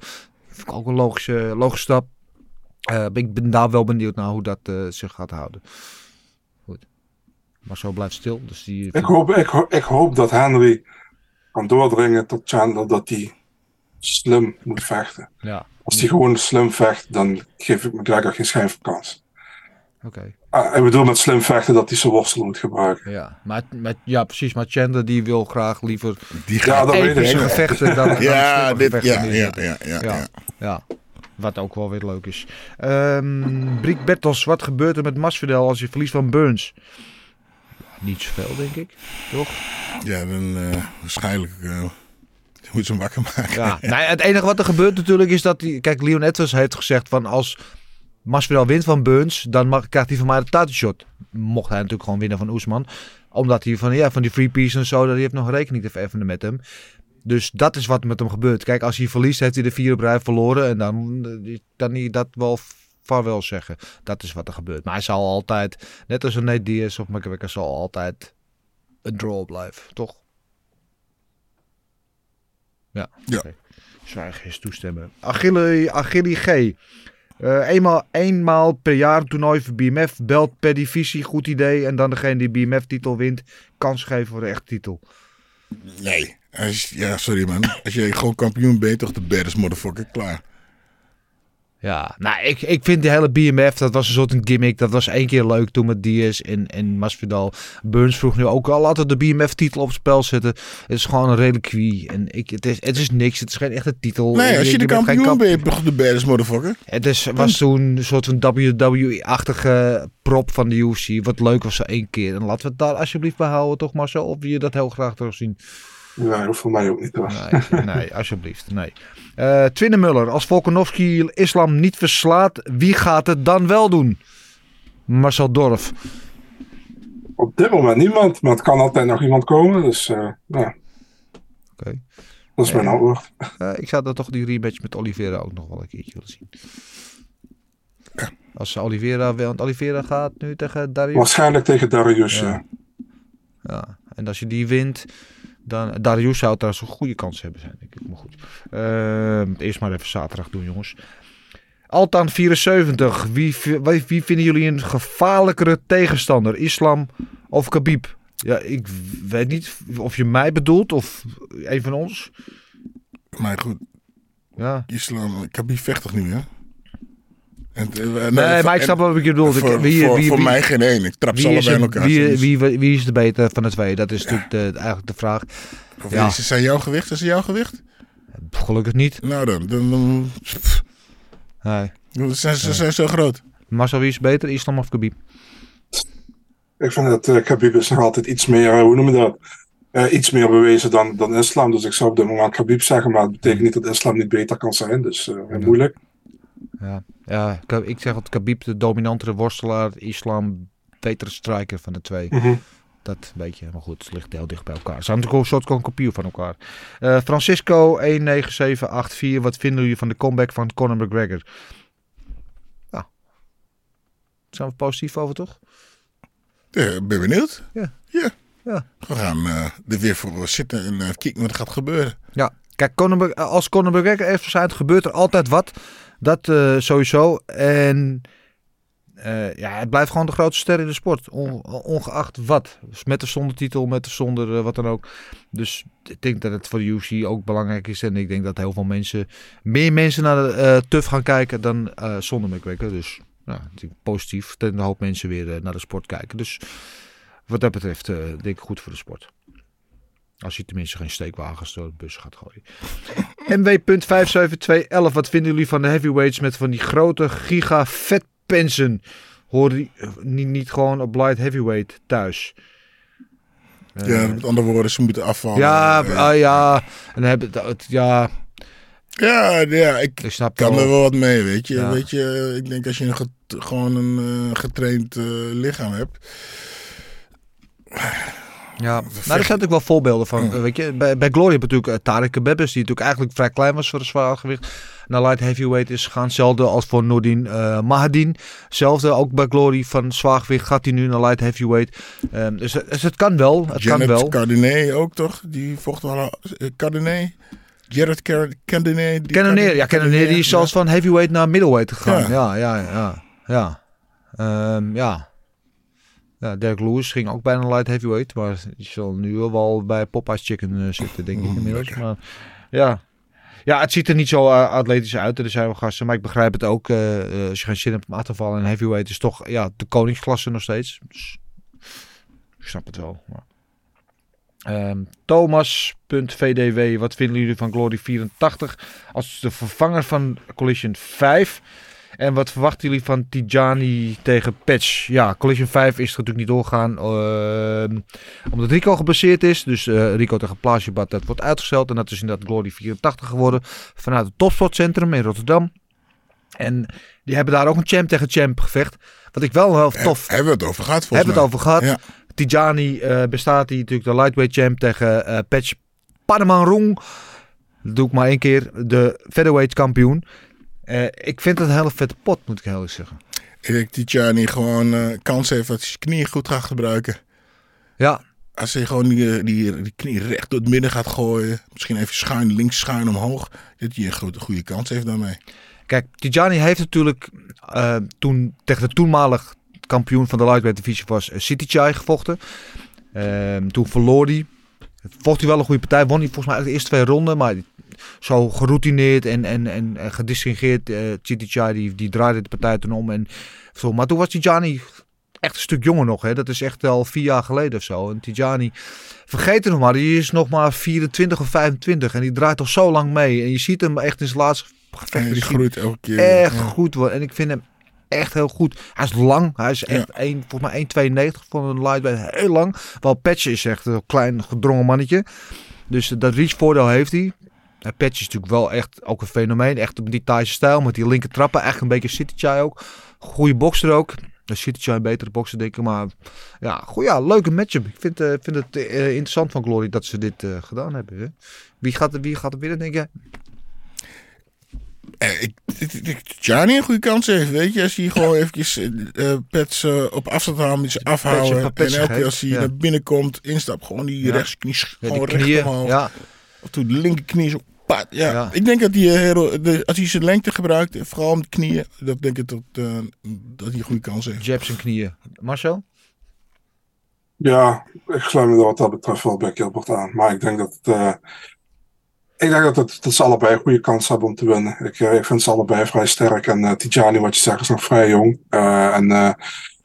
Vind ik ook een logische, logische stap. Eh, ik ben daar wel benieuwd naar hoe dat eh, zich gaat houden. Goed. Maar zo blijft stil. Dus die, Ik hoop, ik, ho- ik hoop dat Henry kan doordringen tot Chandler dat hij slim moet vechten. Ja. Als hij gewoon slim vecht, dan geef ik McGregor geen schijf kans. Oké. Ik bedoel met slim vechten dat hij zijn worstelen moet gebruiken. Ja, maar, maar, ja, precies. Maar Chandler die wil graag liever Die Ja, dat weet ik. epische gevechten dan, dan Ja, dit- gevechten ja, ja, ja, ja, ja. ja. Wat ook wel weer leuk is. Ehm Briek Bertels, wat gebeurt er met Masvidal als je verliest van Burns? Niet zoveel, denk ik. Toch? Ja, dan eh, waarschijnlijk eh, moet ze hem wakker maken. Ja. nee, het enige wat er gebeurt natuurlijk is dat... Die, kijk, Leon Edwards heeft gezegd van als Masvidal wint van Burns... dan mag, krijgt hij van mij de title shot. Mocht hij natuurlijk gewoon winnen van Oesman. Omdat hij van, ja, van die free piece en zo... dat hij heeft nog rekening te vereffenen met hem. Dus dat is wat met hem gebeurt. Kijk, als hij verliest, heeft hij de vier op rij verloren. En dan eh, kan hij dat wel vaarwel zeggen. Dat is wat er gebeurt. Maar hij zal altijd, net als een Nate Diaz of McGregor, zal altijd een draw blijven. Toch? Ja. Ja. Zwijgen is toestemmen. Achille, Achille G. Eh, eenmaal, eenmaal per jaar een toernooi voor BMF. Belt per divisie. Goed idee. En dan degene die BMF-titel wint. Kans geven voor de echte titel. Nee. Ja, sorry man. Als je gewoon kampioen bent, toch de baddest motherfucker. Klaar. Ja, nou, ik, ik vind die hele BMF, dat was een soort een gimmick. Dat was één keer leuk toen met Diaz en, en Masvidal. Burns vroeg nu ook al, laten we de BMF-titel op het spel zetten. Het is gewoon een reliquie. En ik, het, is, het is niks, het is geen echte titel. Nee, als je de bent geen kampioen kamp- bent, ben je de baddest motherfucker. Het is, was toen een soort van WWE-achtige prop van de UFC. Wat leuk was zo één keer. En laten we het daar alsjeblieft bij houden, toch Marcel? Of wil je dat heel graag terugzien? Nee, hoeft voor mij ook niet. Hoor. Nee, nee alsjeblieft. Nee. Eh Twinne Muller, als Volkanovski islam niet verslaat, wie gaat het dan wel doen? Marcel Dorf. Op dit moment niemand, maar het kan altijd nog iemand komen. Dus eh, ja, Oké. dat is mijn Ja. antwoord. Eh, ik zou dan toch die rematch met Oliveira ook nog wel een keertje willen zien. Als Oliveira wel, want Oliveira gaat nu tegen Darius. Waarschijnlijk tegen Darius. Ja. Ja. Ja, en als je die wint, dan... Darius zou trouwens een goede kans hebben zijn, denk ik. Maar goed. Ehm, eerst maar even zaterdag doen, jongens. Altan 74. Wie, wie, wie vinden jullie een gevaarlijkere tegenstander? Islam of Khabib? Ja, ik weet niet of je mij bedoelt of een van ons. Maar goed, Ja. islam, Khabib vecht toch nu, hè? En, eh, Nee, maar ik snap wat ik bedoel. Ik- Voor, wie- voor, wie- voor wie- mij geen één. Ik trap ze Wie is, allebei in elkaar. wie, wie, wie, wie is de beter van de twee? Dat is natuurlijk de, eigenlijk de vraag. Of Ja. is, zijn jouw gewicht? Is het jouw gewicht? Gelukkig niet. Nou dan, dan, Nee. ze zijn, ze zijn zo groot. Marcel, wie is beter? Islam of Khabib? Ik vind dat eh Khabib is nog altijd iets meer, eh, hoe noem je dat? Eh, iets meer bewezen dan, dan islam. Dus ik zou op dit moment Khabib zeggen, maar het betekent niet dat islam niet beter kan zijn. Dus eh, moeilijk. Ja, ja ik zeg dat Khabib de dominantere worstelaar, Islam betere striker van de twee. Mhm. Dat weet je, maar goed, het ligt heel dicht bij elkaar. Ze zijn natuurlijk een soort van kopie van elkaar. Eh, Francisco 19784, wat vinden jullie van de comeback van Conor McGregor? Nou, zijn we positief over, toch? Ja, ben benieuwd. Ja. Ja. Ja. We gaan eh, er weer voor zitten en eh, kijken wat er gaat gebeuren. Ja, kijk, Conor, als Conor McGregor heeft verschijnt, gebeurt er altijd wat. Dat eh, sowieso. En eh, ja, hij blijft gewoon de grootste ster in de sport. On- ongeacht wat. Dus met of zonder titel, met of zonder eh, wat dan ook. Dus ik denk dat het voor de UFC ook belangrijk is. En ik denk dat heel veel mensen, meer mensen naar de TUF gaan kijken dan zonder McGregor. Dus nou, positief. Dat een hoop mensen weer naar de sport kijken. Dus wat dat betreft, denk ik goed voor de sport. Als je tenminste geen steekwagens door de bus gaat gooien. MW.57211. Wat vinden jullie van de heavyweights met van die grote giga vetpensen? Horen die eh, niet, niet gewoon op light heavyweight thuis? Eh, Ja, met andere woorden, ze moeten afvallen. ja, Eh, ah, ja. En dan hebben het, ja, Ja, ja ik ik snap kan wel. er wel wat mee, weet je. Ja. Weet je, ik denk als je een get- gewoon een eh, getraind eh, lichaam hebt. Ja, nou, er zijn natuurlijk wel voorbeelden van. eh, Weet je, bij, bij Glory heb je natuurlijk uh, Tarek die natuurlijk eigenlijk vrij klein was voor de zwaargewicht. Naar light heavyweight is gegaan. Hetzelfde als voor Nordin eh Mahadin. Hetzelfde ook bij Glory van zwaargewicht gaat hij nu naar light heavyweight. Ehm, dus, het- dus het kan wel. Het Janet kan wel. Cardinet ook toch? Die vocht wel. Uh, Cardinet? Jared Car Cardinet? ja, Cannoneer die is ja. zelfs van heavyweight naar middleweight gegaan. Ja. Ja, ja, ja. Ja, ja. Ehm, ja. Ja Derek Lewis ging ook bijna light heavyweight. Maar die zal nu wel bij Popeye's Chicken eh, zitten, denk ik inmiddels. Maar ja. Ja, het ziet er niet zo eh, atletisch uit. Er zijn wel gasten, maar ik begrijp het ook. eh, als je geen zin hebt om af te vallen. En heavyweight is toch ja, de koningsklasse nog steeds. Dus, ik snap het wel. Maar. Ehm, Thomas.vdw, wat vinden jullie van Glory 84 als de vervanger van Collision 5? En wat verwachten jullie van Tijani tegen Patch? Ja, Collision 5 is er natuurlijk niet doorgaan ehm, omdat Rico geblesseerd is. Dus eh, Rico tegen Plaasjebat, dat wordt uitgesteld. En dat is inderdaad Glory 84 geworden vanuit het Topsportcentrum in Rotterdam. En die hebben daar ook een champ tegen champ gevecht. Wat ik wel heel tof... Hebben we het over gehad volgens Hebben we het over gehad. Ja. Tijani eh, bestaat die natuurlijk de lightweight champ tegen eh Patch Panamanrong. Dat doe ik maar één keer. De featherweight kampioen. Eh, ik vind het een hele vette pot, moet ik heel eerlijk zeggen. Ik denk dat Tijani gewoon eh, kans heeft dat hij zijn knieën goed gaat gebruiken. Ja, Als hij gewoon die, die, die knie recht door het midden gaat gooien. Misschien even schuin links, schuin omhoog. Dat hij een goede, goede kans heeft daarmee. Kijk, Tijani heeft natuurlijk eh, toen tegen de toenmalig kampioen van de lightweight divisie was City Chai gevochten. Ehm, toen verloor hij. Vocht hij wel een goede partij. Won hij volgens mij de eerste twee ronden. Maar zo geroutineerd en, en, en, en gedistingeerd. Uh, Chai die, die draaide de partij toen om. En zo. Maar toen was Tijani echt een stuk jonger nog. Hè. Dat is echt al vier jaar geleden of zo. En Tijani, vergeet het nog maar. Die is nog maar 24 of 25. En die draait al zo lang mee. En je ziet hem echt in zijn laatste Hij is groeit elke keer. echt Ja. goed. En ik vind hem echt heel goed. Hij is lang. Hij is echt Ja. 1, volgens mij 1,92 voor een lightweight. Heel lang. Wel Patch is echt een klein gedrongen mannetje. Dus dat reach voordeel heeft hij. Patch is natuurlijk wel echt ook een fenomeen. Echt op die Thaise stijl. Met die linker trappen. Echt een beetje City Chai ook. Goede bokser ook. City Chai een betere bokser denk ik. Maar ja, goeie, ja leuke matchup. Ik vind, eh, vind het eh, interessant van Glory dat ze dit eh, gedaan hebben. Hè. Wie, gaat er, wie gaat er winnen denk je? Eh, ik een goede kans heeft. Weet je, als hij gewoon eventjes eh, pets op afstand iets een afhouden. En elke keer als hij ja. naar binnen komt, instapt, gewoon die Ja. rechtsknie Ja, gewoon recht omhoog. Ja, Af en toe de linkerknie zo. pat, ja. Ja. Ik denk dat hij, eh, de, als hij zijn lengte gebruikt, vooral om de knieën, dat denk ik dat, eh, dat hij een goede kans heeft. jabs en knieën. Marcel? Ja, ik sluit me er wat dat betreft wel bij Gilbert aan. Maar ik denk dat het, eh, ik denk dat, het, dat ze allebei een goede kans hebben om te winnen. Ik, ik vind ze allebei vrij sterk. En Tijani, wat je zegt, is nog vrij jong. Eh, en eh,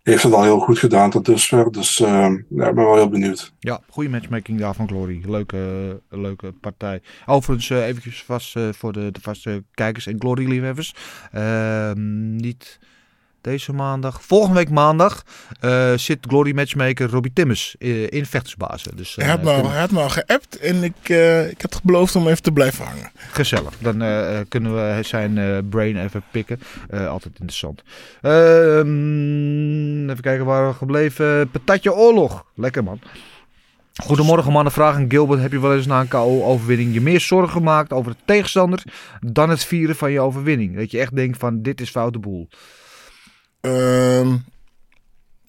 heeft het al heel goed gedaan tot dusver. Dus eh, ja, ik ben wel heel benieuwd. Ja, goede matchmaking daar van Glory. Leuke, leuke partij. Overigens, eh eventjes vast eh, voor de, de vaste kijkers en Glory-liefhebbers. Ehm, niet deze maandag. Volgende week maandag eh, zit Glory matchmaker Robbie Timmers eh, in vechtersbazen. Dus, Hij had, me al, kunnen- hij had me al geappt en ik, eh, ik had beloofd om even te blijven hangen. Gezellig. Dan kunnen we zijn brain even pikken. Altijd interessant. Ehm, even kijken waar we gebleven. Patatje oorlog. Lekker man. Goedemorgen mannen. Vraag aan Gilbert. Heb je wel eens na een KO-overwinning je meer zorgen gemaakt over de tegenstander dan het vieren van je overwinning? Dat je echt denkt van dit is foute boel. Ehm,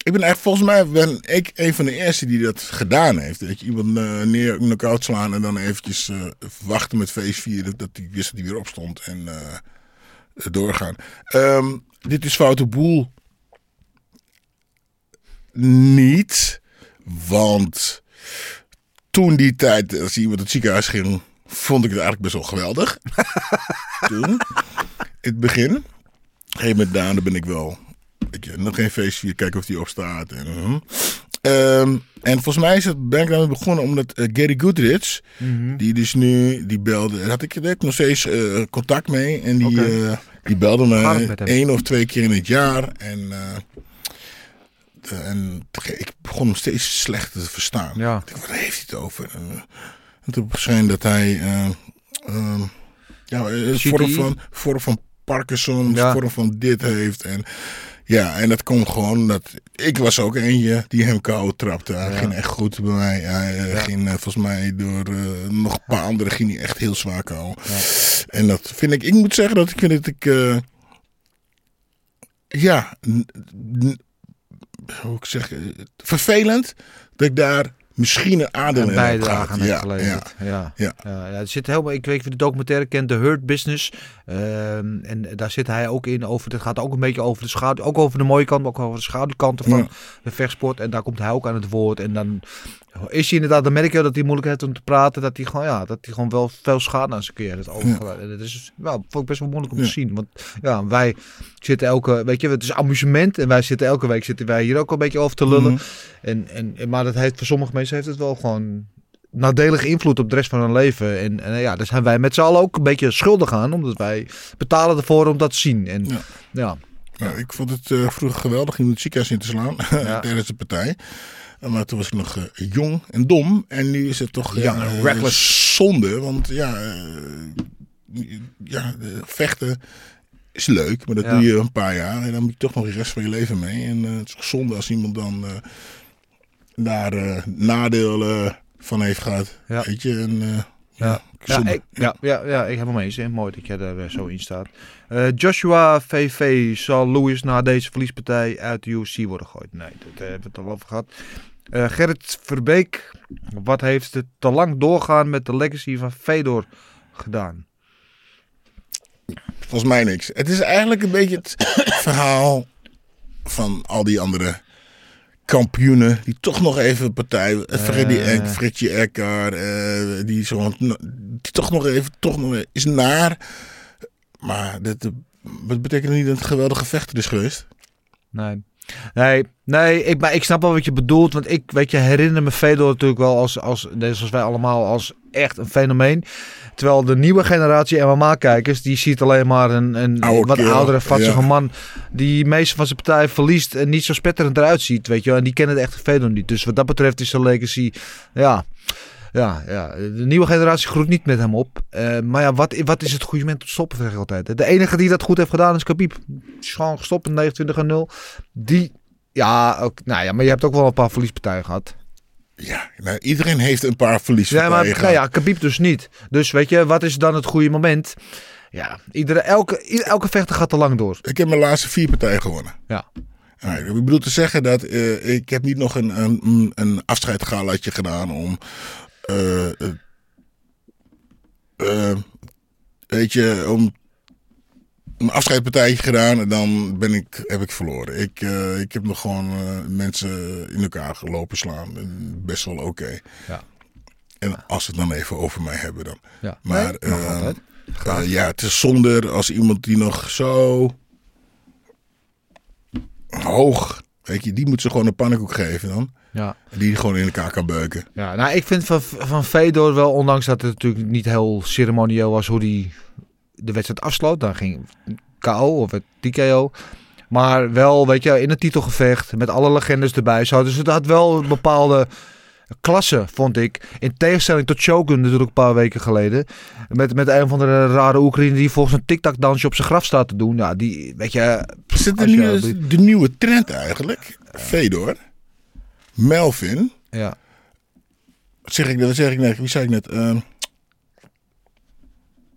ik ben echt, volgens mij ben ik een van de eerste die dat gedaan heeft. Dat je iemand eh, neer, knock-out slaan en dan eventjes eh, wachten met feest vieren dat hij wist dat hij weer opstond en eh, doorgaan. Ehm, dit is foute boel. niet. Want toen die tijd, als iemand het ziekenhuis ging, vond ik het eigenlijk best wel geweldig. toen, in het begin. Op een gegeven moment daarna ben ik wel, weet je, nog geen feestje, kijken of die opstaat. En, mhm. Ehm, en volgens mij is het, ben ik daarmee begonnen omdat eh, Gary Goodrich, Mhm. die dus nu, die belde, daar had ik, ik nog steeds eh, contact mee. En die, eh, die belde me hem? één of twee keer in het jaar. En, eh, de- en ik begon hem steeds slechter te verstaan. Ja. Ik dacht, waar heeft hij het over? En, eh, en toen verscheen dat hij eh, ehm, ja, een vorm van, vorm van Parkinson, Ja. vorm van dit heeft. En ja, en dat komt gewoon dat ik was ook eentje die hem kou trapte. Hij Ja. ging echt goed bij mij. Hij eh, Ja. ging eh, volgens mij door eh, nog een paar anderen ging hij echt heel zwaar kou. En dat vind ik, ik moet zeggen dat ik vind dat ik, ja, hoe ik zeg, vervelend dat ik daar misschien een aandeel Een in bijdrage aan Ja, geleverd. Ja. ja. Ja. Ja, het zit helemaal, ik weet of je de documentaire kent, The Hurt Business. Ehm, en daar zit hij ook in. Over, het gaat ook een beetje over de schaduw. Ook over de mooie kant, maar ook over de schaduwkanten van Ja. de vechtsport. En daar komt hij ook aan het woord. En dan is hij inderdaad, dan merk je dat hij moeilijk heeft om te praten. Dat hij gewoon, ja, dat hij gewoon wel veel schade aan zijn keer heeft. En dat is wel, vond ik best wel moeilijk om te zien. Want ja, wij zitten elke, weet je, het is amusement. En wij zitten elke week zitten wij hier ook een beetje over te lullen. Mhm. En, en, maar dat heeft voor sommige mensen heeft het wel gewoon nadelige invloed op de rest van hun leven. En, en ja, daar zijn wij met z'n allen ook een beetje schuldig aan. Omdat wij betalen ervoor om dat te zien. En Ja. ja, ik vond het eh, vroeger geweldig om het ziekenhuis in te slaan Ja. tijdens de partij. Maar toen was ik nog eh, jong en dom. En nu is het toch Ja, ja, eh, reckless. zonde. Want ja, eh, ja vechten is leuk. Maar dat Ja. doe je een paar jaar. En dan moet je toch nog de rest van je leven mee. En het is zonde als iemand dan daar eh, nadelen van heeft gehad. Ja. Weet je, en, Ja. Ja, zonde. ik, ja, ja, ja, ik heb hem eens. hè. Mooi dat jij daar zo in staat. Joshua VV zal Lewis na deze verliespartij uit de UFC worden gegooid. Nee, dat hebben we het al over gehad. Eh, Gerrit Verbeek, wat heeft het te lang doorgaan met de legacy van Fedor gedaan? Volgens mij niks. Het is eigenlijk een beetje het verhaal van al die andere kampioenen die toch nog even partij, uh, Freddy. Eck, Fritje Eckar, die zo, die toch nog even, toch nog is naar. Maar dat, dat betekent niet dat het een geweldige vechter is geweest. Nee. Nee, nee ik, maar ik snap wel wat je bedoelt. Want ik weet je, herinner me Fedor natuurlijk wel als, als, zoals wij allemaal, als echt een fenomeen. Terwijl de nieuwe generatie MMA-kijkers, die ziet alleen maar een, een Oude wat kerel, oudere, vatsige ja. man. Die meeste van zijn partij verliest en niet zo spetterend eruit ziet, weet je wel. En die kennen de echte Fedor niet. Dus wat dat betreft is zijn legacy, ja... Ja, ja, de nieuwe generatie groeit niet met hem op. Eh, maar ja, wat, wat is het goede moment om te stoppen, zeg ik altijd. De enige die dat goed heeft gedaan is Khabib. Is gewoon gestopt in 29 0. Die, ja, ook, nou ja, maar je hebt ook wel een paar verliespartijen gehad. Ja, nou, iedereen heeft een paar Ja, verliespartijen maar gehad. nou ja, dus niet. Dus weet je, wat is dan het goede moment? Ja, iedere, elke, elke vechter gaat te lang door. Ik heb mijn laatste vier partijen gewonnen. Ja. Nou, ik bedoel te zeggen dat eh, ik heb niet nog een, een, een afscheidgalaatje gedaan om... eh, weet je, om een afscheidpartijtje gedaan en dan ben ik, heb ik verloren. Ik, ik heb nog gewoon mensen in elkaar gelopen slaan. En Best wel oké. Ja. En als ze het dan even over mij hebben dan. Ja. Maar Nee, ja, het is zonder als iemand die nog zo hoog, weet je, die moet ze gewoon een pannenkoek geven dan. Ja. Die gewoon in elkaar kan beuken. Ja, nou, ik vind van, van Fedor wel, ondanks dat het natuurlijk niet heel ceremonieel was hoe hij de wedstrijd afsloot. Dan ging KO of het TKO. Maar wel, weet je, in het titelgevecht met alle legendes erbij. Zo. Dus het had wel een bepaalde klasse, vond ik. In tegenstelling tot Shogun natuurlijk een paar weken geleden. Met, met een van de rare Oekraïne die volgens een tic-tac-dansje op zijn graf staat te doen. Ja, die, weet je... Is dit de, als je- nieuwe, de nieuwe trend eigenlijk? Fedor, Melvin, Ja. wat zeg ik, wat zeg ik net? Wie zei ik net? Ehm,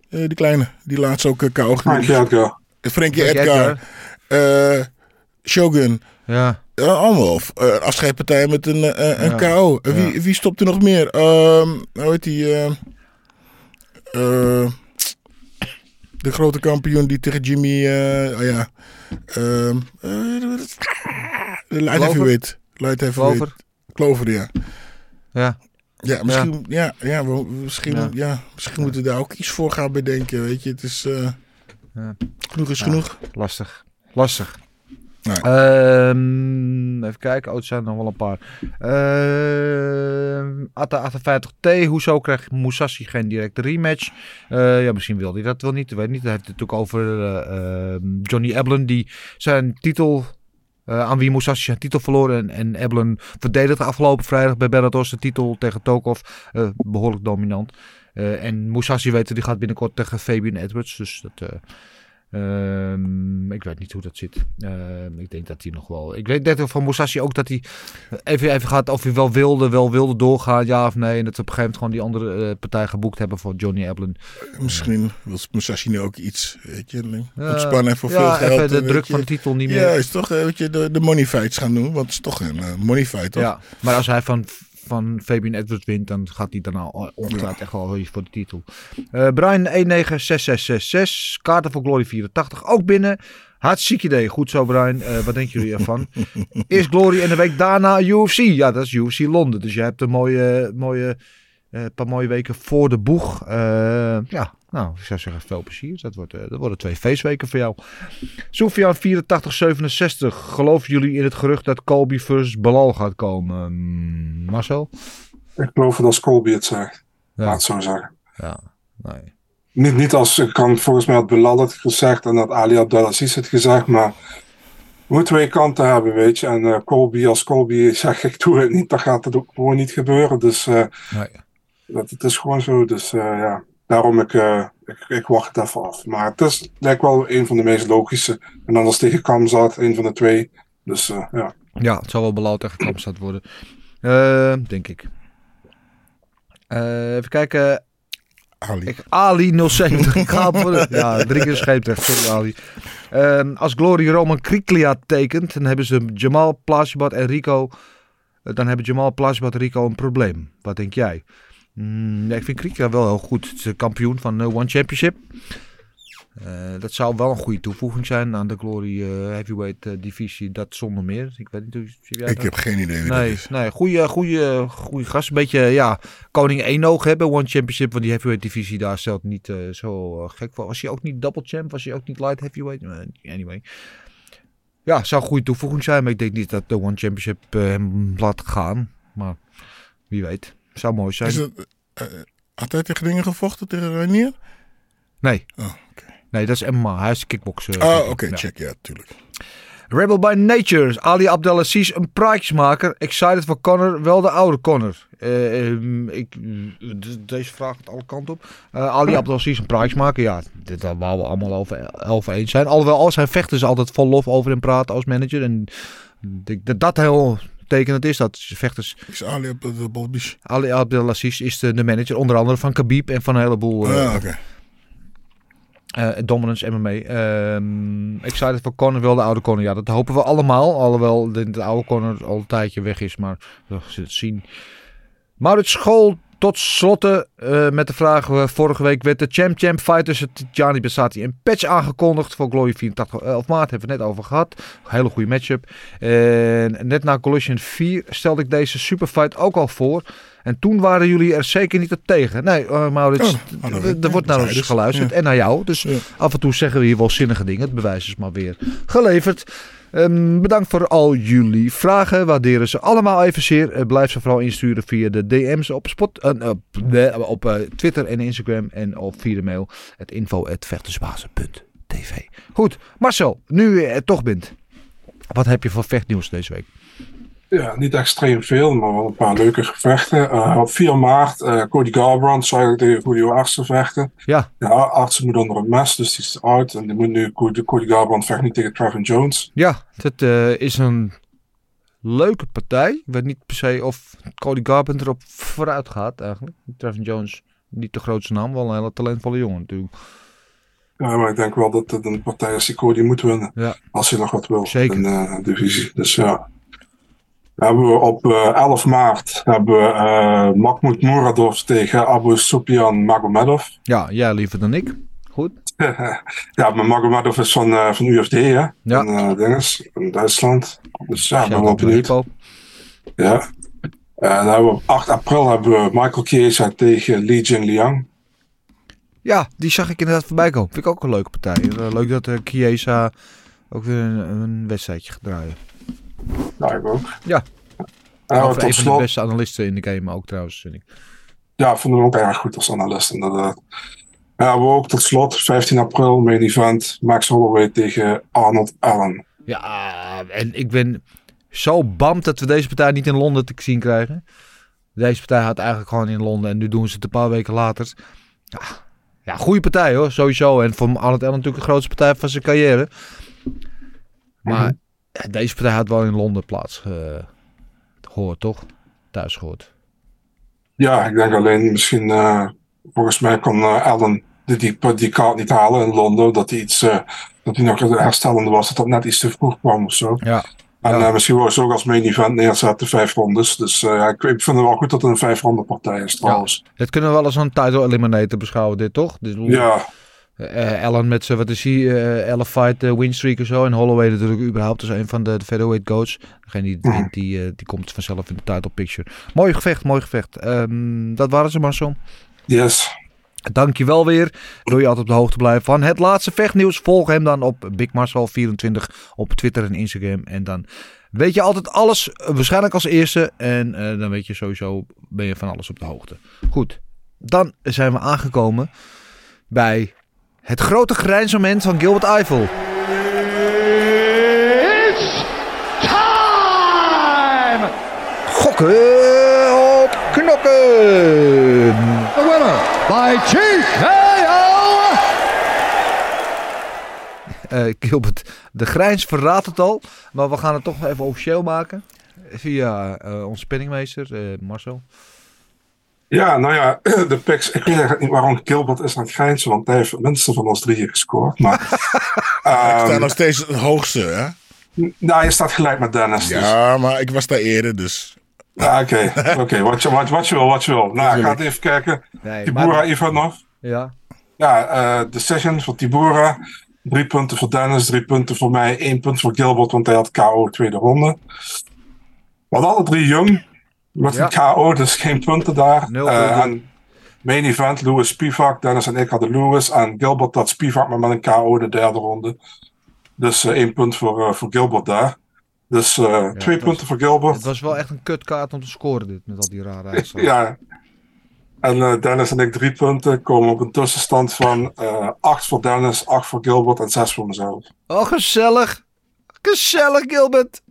eh, die kleine, die laatst ook uh, KO Frankie Edgar. Frankie Frankie Edgar. eh, Shogun. Ja. Ja, allemaal uh, afscheidpartij met een, uh, een Ja. KO. Uh, wie, Ja. wie stopt er nog meer? Ehm hoe heet die? eh, eh, de grote kampioen die tegen Jimmy... eh, oh ja. Ehm, eh, de light Glover? Light heavyweight. Clover? Clover, ja. Ja. Ja, misschien, ja. Ja, we- misschien, ja. misschien moeten we daar ook iets voor gaan bedenken. Weet je, het is. eh, Genoeg is genoeg. Lastig. Lastig. Nee. Ehm, even kijken. Oh, het zijn er nog wel een paar. Ehm Atta 58T. Hoezo krijgt Musashi geen directe rematch? Eh, ja, misschien wil hij dat wel niet. Weet niet. Hij heeft het natuurlijk over eh, ehm, Johnny Eblen. Die zijn titel... eh, aan wie Musashi zijn titel verloren. En, en Eblen verdedigde afgelopen vrijdag bij Bellator zijn titel tegen Tokov. Eh, behoorlijk dominant. Eh, en Musashi weten die gaat binnenkort tegen Fabian Edwards. Dus dat... eh, Ehm, ik weet niet hoe dat zit. Ehm, ik denk dat hij nog wel. Ik weet net van Musashi ook dat hij even, even gaat of hij wel wilde, wel wilde doorgaan, ja of nee. En dat ze op een gegeven moment gewoon die andere eh, partij geboekt hebben voor Johnny Eblen. Misschien wil Musashi nu ook iets, weet je, Ja, ontspannen voor ja, veel geld. even de druk je. van de titel niet meer. Ja, is toch, eh, weet je, de, de money fights gaan doen, want het is toch een eh, money fight, toch? Ja, maar als hij van, van Fabian Edwards wint, dan gaat hij daarna ongetwijfeld echt wel voor de titel. Eh Brian 196666, kaarten voor Glory 84, ook binnen. Hartstikke idee. Goed zo, Brian. Eh, wat denken jullie ervan? Eerst Glory en de week daarna UFC. Ja, dat is UFC Londen. Dus je hebt een mooie, mooie, eh, paar mooie weken voor de boeg. Ja, nou, ik zou zeggen, veel plezier. Dat, wordt, eh, dat worden twee feestweken voor jou. Sofian 8467. Geloven jullie in het gerucht dat Colby versus Balal gaat komen? Mm, Marcel? Ik geloof dat als Colby het zegt. Ja. Laat het zo zeggen. Ja, nee. Niet, niet als, ik kan volgens mij had Bilal het gezegd en dat Ali Abdelaziz het gezegd, maar we moeten twee kanten hebben, weet je. En eh, Colby, als Colby zegt ik doe het niet, dan gaat het ook gewoon niet gebeuren. Dus Nee. dat, het is gewoon zo. Dus ja, daarom ik, eh, ik, ik wacht het even af. Maar het is, lijkt wel een van de meest logische. En als tegen Kamzat, een van de twee. Dus eh, ja. Ja, het zal wel Balal tegen Kamstad worden. Eh, denk ik. Eh, even kijken. Ali. Ik, Ali 070. Ik ga op voor de- ja, drie keer scheepterecht. Sorry Ali. Ehm, als Glory Roman Kriklia tekent, dan hebben ze Jamal Plasjebat en Rico. Dan hebben Jamal Plasjebat en Rico een probleem. Wat denk jij? Mm, ik vind Kriklia wel heel goed. Het is de kampioen van eh, One Championship. Eh, dat zou wel een goede toevoeging zijn aan de Glory eh, Heavyweight divisie. Dat zonder meer. Ik weet niet hoe jij Ik dat? heb geen idee wie dat is. nee goede, goede, goede gast. Een beetje, ja, koning Enoog hebben. One Championship, want die heavyweight divisie daar stelt niet zo gek voor. Was hij ook niet double champ? Was hij ook niet light heavyweight? Anyway. Ja, zou een goede toevoeging zijn, maar ik denk niet dat de One Championship hem laat gaan. Maar wie weet. Zou mooi zijn. Is eh, had hij tegen dingen gevochten tegen Rainier? Nee. Oh, Nee, dat is MMA. Hij is kickboxer. Oh, oké, Ja. check, ja, tuurlijk. Rebel by Nature. Ali Abdelaziz, een praatjesmaker. Excited voor Connor, wel de oude Connor. Eh, ehm, ik, de- deze vraag gaat alle kanten op. Eh, Ali Abdelaziz, een praatjesmaker. Ja, dit waar we allemaal over, over eens zijn. Alhoewel, als hij vecht is altijd vol lof over hem praten als manager. En dat dat heel tekenend is. Dat vechters... Is Ali op de Bolbish? Ali Abdelaziz is de, de manager. Onder andere van Khabib en van een heleboel... eh, Ah, oké. eh, Dominance MMA. Ehm excited voor Conor, wel de oude Conor. Ja, dat hopen we allemaal. Alhoewel de, de oude Conor al een tijdje weg is. Maar we zullen het zien. Maurits School tot slotte eh, met de vraag. eh, vorige week werd de Champ Champ fight tussen Gianni Bessati en Patch aangekondigd. Voor Glory 84 11 maart. Hebben we het net over gehad. Hele goede matchup. En net na Collision 4 stelde ik deze superfight ook al voor. En toen waren jullie er zeker niet op tegen. Nee, eh, Maurits, Oh, oh, ik er wordt naar Dat ons dus. geluisterd Ja. en naar jou. Dus af en toe zeggen we hier wel zinnige dingen. Het bewijs is maar weer geleverd. Ehm, bedankt voor al jullie vragen. Waarderen ze allemaal even zeer. Eh, blijf ze vooral insturen via de DM's op, spot, eh, op, de- op eh, Twitter en Instagram. En of via de mail. Het Goed, Marcel, nu je toch bent. Wat heb je voor vechtnieuws deze week? Ja, niet extreem veel, maar wel een paar leuke gevechten. Eh, op 4 maart, eh, Cody Garbrandt zou ik tegen Julio Arce vechten. Ja. Ja, Arce moet onder een mes, dus die is uit. En die moet nu, Cody, Cody Garbrandt vecht niet tegen Trevin Jones. Ja, het eh, is een leuke partij. Ik weet niet per se of Cody Garbrandt erop vooruit gaat eigenlijk. Trevin Jones, niet de grootste naam, wel een hele talentvolle jongen natuurlijk. Ja, maar ik denk wel dat het een partij is die Cody moet winnen. Ja. Als hij nog wat wil Zeker. in de divisie. Dus ja. Hebben we op eh, 11 maart hebben we eh Mahmoud Muradov tegen Abu Sufyan Magomedov. Ja, jij liever dan ik. Goed. ja, maar Magomedov is van, eh, van UFD, hè? Ja. Van, eh, dinges, in Duitsland. Dus ja, ik ben wel benieuwd. Ja. En dan hebben we op 8 april hebben we Michael Chiesa tegen Li Jingliang. Ja, die zag ik inderdaad voorbij komen. Vind ik ook een leuke partij. Eh, leuk dat Chiesa ook weer een, een wedstrijdje gaat draaien. Nou, ik ook. Ja. Tot een van de beste analisten in de game ook trouwens, vind ik. ja, ik vind hem ook erg goed als analist, inderdaad. Hebben we ook tot slot, 15 april, main event, Max Holloway tegen Arnold Allen. Ja, en ik ben zo bamd dat we deze partij niet in Londen te zien krijgen. Deze partij had eigenlijk gewoon in Londen en nu doen ze het een paar weken later. Ja, ja goede partij hoor, sowieso. En voor Arnold Allen natuurlijk de grootste partij van zijn carrière. Maar ja, deze partij had wel in Londen plaats eh, gehoord, toch? Thuis gehoord. Ja, ik denk alleen misschien, eh, volgens mij kon eh, Allen die, die, die kaart niet halen in Londen, dat hij iets, dat hij nog herstellende was, dat dat net iets te vroeg kwam of zo. Ja. En misschien wel ze ook als main event neerzetten, vijf rondes. Dus ja, ik, ik vind het wel goed dat het een vijf ronde partij is trouwens. Dit kunnen we wel als een title eliminator beschouwen, dit toch? Dit, Ja, Eh, Allen met zijn, wat is hij, eh 11 fight eh, win streak of zo. En Holloway natuurlijk überhaupt als een van de, de featherweight goats. Degene die wint, die, eh, die komt vanzelf in de title picture. Mooi gevecht, mooi gevecht. Ehm, dat waren ze Marcel. yes. Dankjewel weer. Wil je altijd op de hoogte blijven van het laatste vechtnieuws? Volg hem dan op Big Marcel24 op Twitter en Instagram. En dan weet je altijd alles, eh, waarschijnlijk als eerste. En eh, dan weet je sowieso, ben je van alles op de hoogte. Goed, dan zijn we aangekomen bij het grote grijnsmoment van Gilbert Eiffel. It's time! Gokken op knokken. The winner by TKO! Eh, Gilbert, de grijns verraadt het al. Maar we gaan het toch even officieel maken. Via eh, onze penningmeester eh, Marcel. Ja, nou ja, de picks. Ik weet eigenlijk niet waarom Gilbert is aan het grijnzen, want hij heeft het minste van ons drieën gescoord. Maar, Ik ehm, sta nog steeds het hoogste, hè? nou, je staat gelijk met Dennis. Dus. Ja, maar ik was daar eerder, dus... Ja, Oké, oké, wat, je, wat, wat je wil, wat je wil. Nou, ik ga even kijken. Nee, Tibura maar- Ivanov. Ja. Ja, eh decision voor Tibura. Drie punten voor Dennis, drie punten voor mij, één punt voor Gilbert, want hij had KO tweede ronde. Hadden alle drie jong. Met Ja. een KO, dus geen punten daar. Nul punten. en main event, Louis Spivak. Dennis en ik hadden Louis. En Gilbert had Spivak, maar met een KO de derde ronde. Dus eh, één punt voor, eh, voor Gilbert daar. Dus twee was- punten voor Gilbert. Het was wel echt een kutkaart om te scoren dit. Met al die rare uitslagen. Ja. En Dennis en ik drie punten komen op een tussenstand van acht voor Dennis, acht voor Gilbert en zes voor mezelf. Oh, gezellig. Gezellig, Gilbert.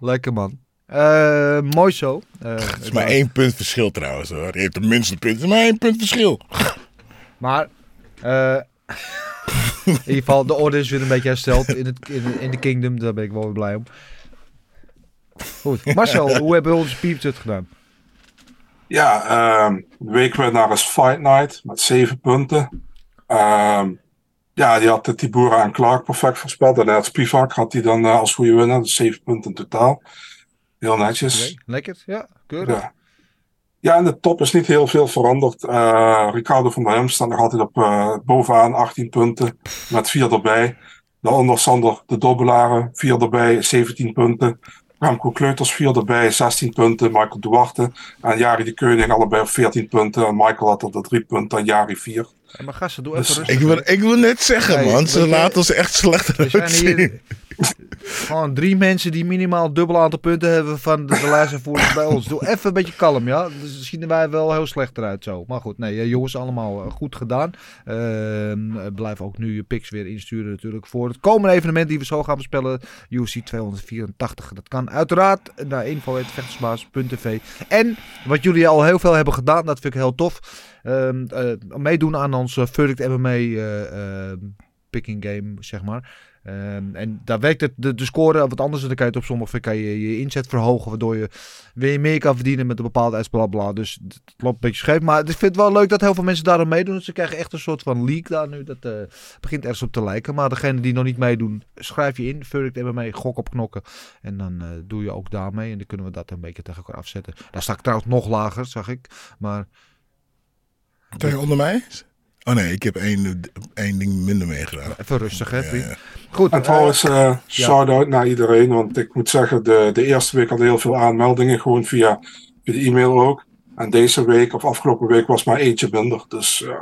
Lekker man. Eh, mooi zo. Eh, Het is maar één punt verschil trouwens, hoor. Je heeft de minste punt. Het is maar één punt verschil. Maar eh, in ieder geval, de orde is weer een beetje hersteld in, het, in, in de kingdom. Daar ben ik wel weer blij om. Goed. Marcel, hoe hebben we onze pieps het gedaan? Ja, ehm de weekwinnaar is Fight Night met zeven punten. Ehm, ja, die had de Tibura en Clark perfect voorspeld. En Spivak had hij dan als goede winnaar, dus zeven punten in totaal. Heel netjes. Lekker, ja, keurig. Ja. ja. in de top is niet heel veel veranderd. Eh, Ricardo van der Hem staat nog altijd op eh, bovenaan 18 punten met 4 erbij. Daaronder Sander de Dobbelaren, 4 erbij, 17 punten. Remco Kleuters 4 erbij, 16 punten. Michael Duarte en Jari de Keuning allebei 14 punten. En Michael had er de 3 punten en Jari 4. Maar gasten, doe even. Dus ik wil, ik wil net zeggen, man. Ze laten ons echt slecht eruit zien. gewoon drie mensen die minimaal dubbel aantal punten hebben van de, de lijst bij ons. Doe even een beetje kalm, ja. Dus zien wij wel heel slecht eruit zo. Maar goed, nee, eh, jongens, allemaal eh, goed gedaan. Ehm, eh, blijf ook nu je picks weer insturen natuurlijk voor het komende evenement die we zo gaan bespellen. UFC 284. Dat kan uiteraard naar info.vechtersbaas.tv. En wat jullie al heel veel hebben gedaan, dat vind ik heel tof. Ehm, eh, meedoen aan ons uh, Verdict MMA eh, ehm, picking game, zeg maar. Ehm, en daar werkt het, de, de score wat anders. Dan kan je het op sommige kan je je inzet verhogen, waardoor je weer meer kan verdienen met een bepaalde ijs, bla bla. Dus het loopt een beetje scheef. Maar ik vind het wel leuk dat heel veel mensen daarom meedoen. Dus ze krijgen echt een soort van leak daar nu. Dat eh, begint ergens op te lijken. Maar degene die nog niet meedoen, schrijf je in. Verdict MMA, gok op knokken. En dan eh, doe je ook daarmee. En dan kunnen we dat een beetje tegen elkaar afzetten. Daar sta ik trouwens nog lager, zag ik. Maar Je onder mij? Oh nee, ik heb één, één ding minder meegedaan. even rustig, hè, Ja, vriend. ja. Goed. En trouwens, uh, shout-out naar iedereen. Want ik moet zeggen, de, de eerste week hadden heel veel aanmeldingen. Gewoon via, via de e-mail ook. En deze week, of afgelopen week, was maar eentje minder. Dus uh,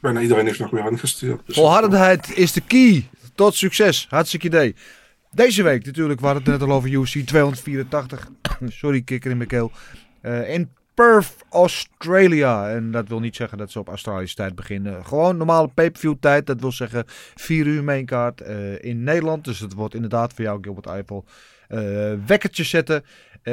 bijna iedereen heeft nog weer ingestuurd. Dus Volhardendheid is de key tot succes. Hartstikke idee. Deze week natuurlijk, we hadden het net al over UC 284. Sorry, kikker in mijn keel. Uh, in Perth, Australia. En dat wil niet zeggen dat ze op Australische tijd beginnen. Gewoon normale pay-per-view tijd. Dat wil zeggen 4 uur mainkaart uh, in Nederland. Dus het wordt inderdaad voor jou, Gilbert Eiffel, uh, wekkertje zetten. Uh,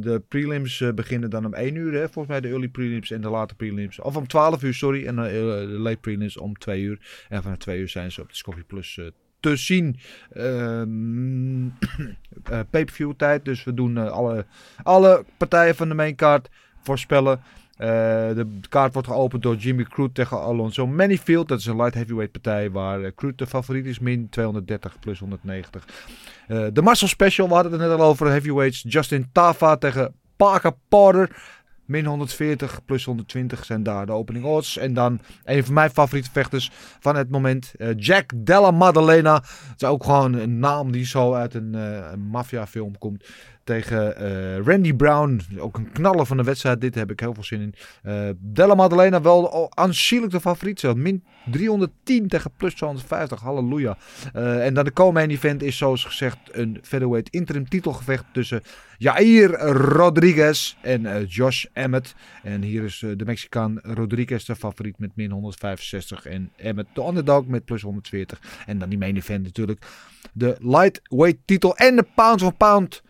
de prelims beginnen dan om 1 uur. Hè? Volgens mij de early prelims en de late prelims. Of om 12 uur, sorry. En de late prelims om 2 uur. En vanaf 2 uur zijn ze op Discovery Plus te zien. Uh, uh, Pay-per-view tijd. Dus we doen uh, alle, alle partijen van de maincard voorspellen. de kaart wordt geopend door Jimmy Crute tegen Alonso Manifield. Dat is een light heavyweight partij waar Crute de favoriet is. Min 230 plus 190. de Marcel Special, we hadden het net al over heavyweights. Justin Tava tegen Parker Porter. Min 140 plus 120 zijn daar de opening odds. En dan een van mijn favoriete vechters van het moment. Uh, Jack Della Maddalena. Het is ook gewoon een naam die zo uit een, uh, een maffiafilm komt. Tegen uh, Randy Brown. Ook een knaller van de wedstrijd. Dit heb ik heel veel zin in. Della Maddalena wel aanzienlijk de favoriet. Zelf. Min 310 tegen plus 250. Halleluja. en dan de co-main event is zoals gezegd een featherweight interim titelgevecht tussen Jair Rodriguez en Josh Emmett. En hier is de Mexicaan Rodriguez de favoriet met min 165. En Emmett de underdog met plus 140. En dan die main event natuurlijk. De lightweight titel en de pound for pound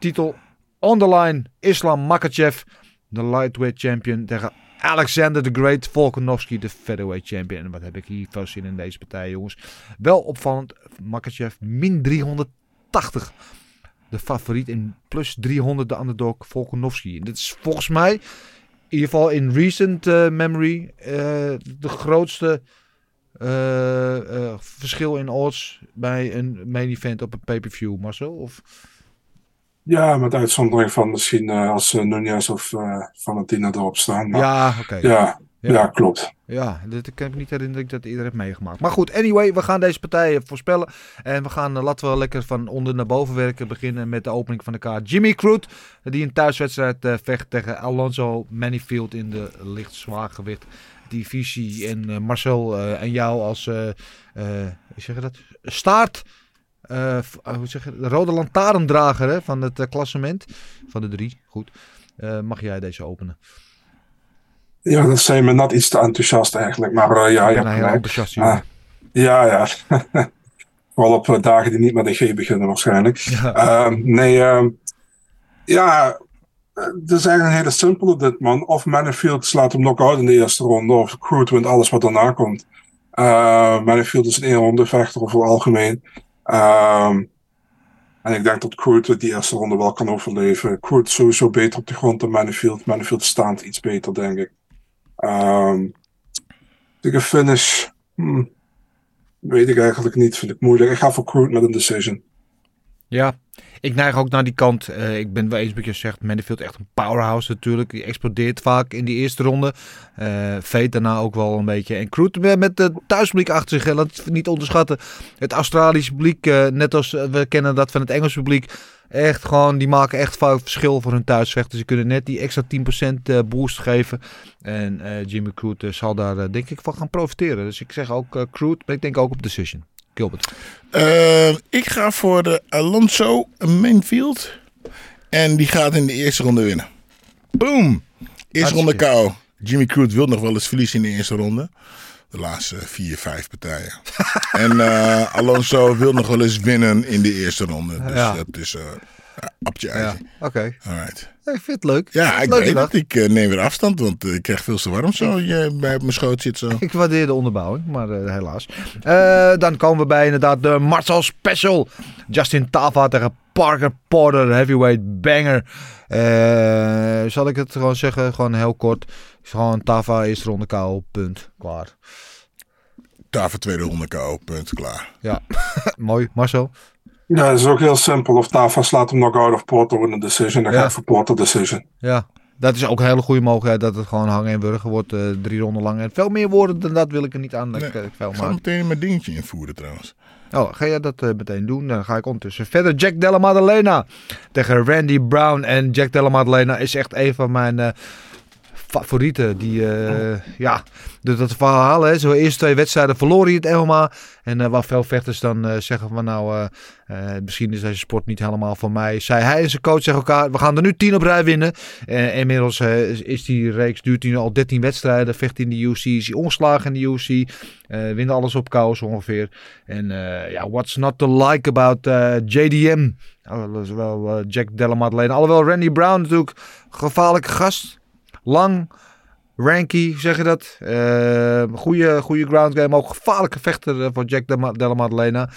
titel on the line. Islam Makachev, de lightweight champion tegen Alexander the Great Volkanovski, de featherweight champion. En wat heb ik hier veel zin in deze partij, jongens. Wel opvallend, Makachev min 380 de favoriet in plus 300 de underdog Volkanovski. Dit is volgens mij, in ieder geval in recent uh, memory, uh, de grootste uh, verschil in odds bij een main event op een pay-per-view, Marcel? Of... Ja, met uitzondering van misschien als Nunez of Valentina erop staan. Maar, ja, oké. Okay. Ja, ja. ja, klopt. Ja, dat kan ik niet herinneren dat iedereen heeft meegemaakt. Maar goed, anyway, we gaan deze partijen voorspellen. En we gaan, uh, laten we lekker van onder naar boven werken. Beginnen met de opening van de kaart. Jimmy Crute, die een thuiswedstrijd uh, vecht tegen Alonso Manifield in de licht zwaargewicht divisie. En uh, Marcel en jou als, hoe zeg je dat, staart... hoe zeg je, de rode lantaarndrager hè, van het klassement. Van de drie, goed. mag jij deze openen? Ja, dat zijn me net iets te enthousiast eigenlijk. Maar uh, ja, ik ben heel enthousiast. Uh, ja, ja. Vooral op uh, dagen die niet met een G beginnen waarschijnlijk. Ja. Uh, nee, uh, ja, het is eigenlijk een hele simpele dit man. Of Manifield slaat hem knock-out in de eerste ronde. Of Crude wint alles wat daarna komt. Uh, Manifield is een één ronde vechter over het algemeen. Um, en ik denk dat Crude die eerste ronde wel kan overleven. Crude sowieso beter op de grond dan Manifield. Manifield staat iets beter, denk ik. Um, de finish. Hmm, weet ik eigenlijk niet. Vind ik moeilijk. Ik ga voor Crude met een decision. Ja, ik neig ook naar die kant. Uh, ik ben wel eens wat je zegt. Manifield echt een powerhouse natuurlijk. Die explodeert vaak in die eerste ronde. Uh, Fate daarna ook wel een beetje. En Crude met het thuispubliek achter zich. Laat het niet onderschatten. Het Australische publiek, uh, net als we kennen dat van het Engelse publiek Echt gewoon, die maken echt fout verschil voor hun thuisvechters. Ze kunnen net die extra 10% eh, boost geven. En Jimmy Crute zal daar denk ik van gaan profiteren. Dus ik zeg ook Crute, maar ik denk ook op Decision. Gilbert. ik ga voor de Alonso Mainfield. En die gaat in de eerste ronde winnen. Boom! Eerste ronde KO. Jimmy Crute wil nog wel eens verliezen in de eerste ronde de laatste vier, vijf partijen. en uh, Alonso wil nog wel eens winnen in de eerste ronde. Dus ja. dat is uh, appje Ja, Oké. Okay. Alright. Ik vind het leuk. Ja, ik weet het. Ik uh, neem weer afstand, want ik krijg veel te warm zo je bij mijn schoot zit zo. Ik waardeer de onderbouwing, maar helaas. dan komen we bij inderdaad de Marcel Special. Justin Tava tegen Parker Porter, heavyweight banger. zal ik het gewoon zeggen, gewoon heel kort. Gewoon Tava eerste ronde KO, punt, klaar. Tava tweede ronde KO, punt, klaar. Ja, mooi. Marcel? Ja, dat is ook heel simpel. Of Tava slaat hem nog out of Porter in een decision, dan ja. ga ik voor Porter decision. Ja, Dat is ook een hele goede mogelijkheid dat het gewoon hangen en wurgen wordt. eh, drie ronden lang. En veel meer woorden dan dat wil ik er niet aan. dat ik, eh, veel Ik ga maak. meteen mijn dingetje invoeren trouwens. Oh, ga jij dat eh, meteen doen? Dan ga ik ondertussen verder. Jack Della Maddalena tegen Randy Brown. En Jack Della Maddalena is echt een van mijn eh, favorieten. Die, eh, ja, dus dat verhaal, hè. Zo eerste twee wedstrijden verloor hij het helemaal. En eh, waar veel vechters dan eh, zeggen van nou, misschien is deze sport niet helemaal voor mij. Zei hij en zijn coach tegen elkaar, we gaan er nu 10 op rij winnen. En inmiddels is, die reeks, duurt hij nu al 13 wedstrijden. Vecht in de UFC, is hij ongeslagen in de eh wint alles op kous ongeveer. En ja, what's not to like about JDM? Nou, dat is wel Jack Maddalena. Alhoewel Randy Brown natuurlijk gevaarlijke gast. Lang, ranky, zeg je dat? Eh goede, goede ground game. Ook gevaarlijke vechter eh, voor Jack Della Della Maddalena.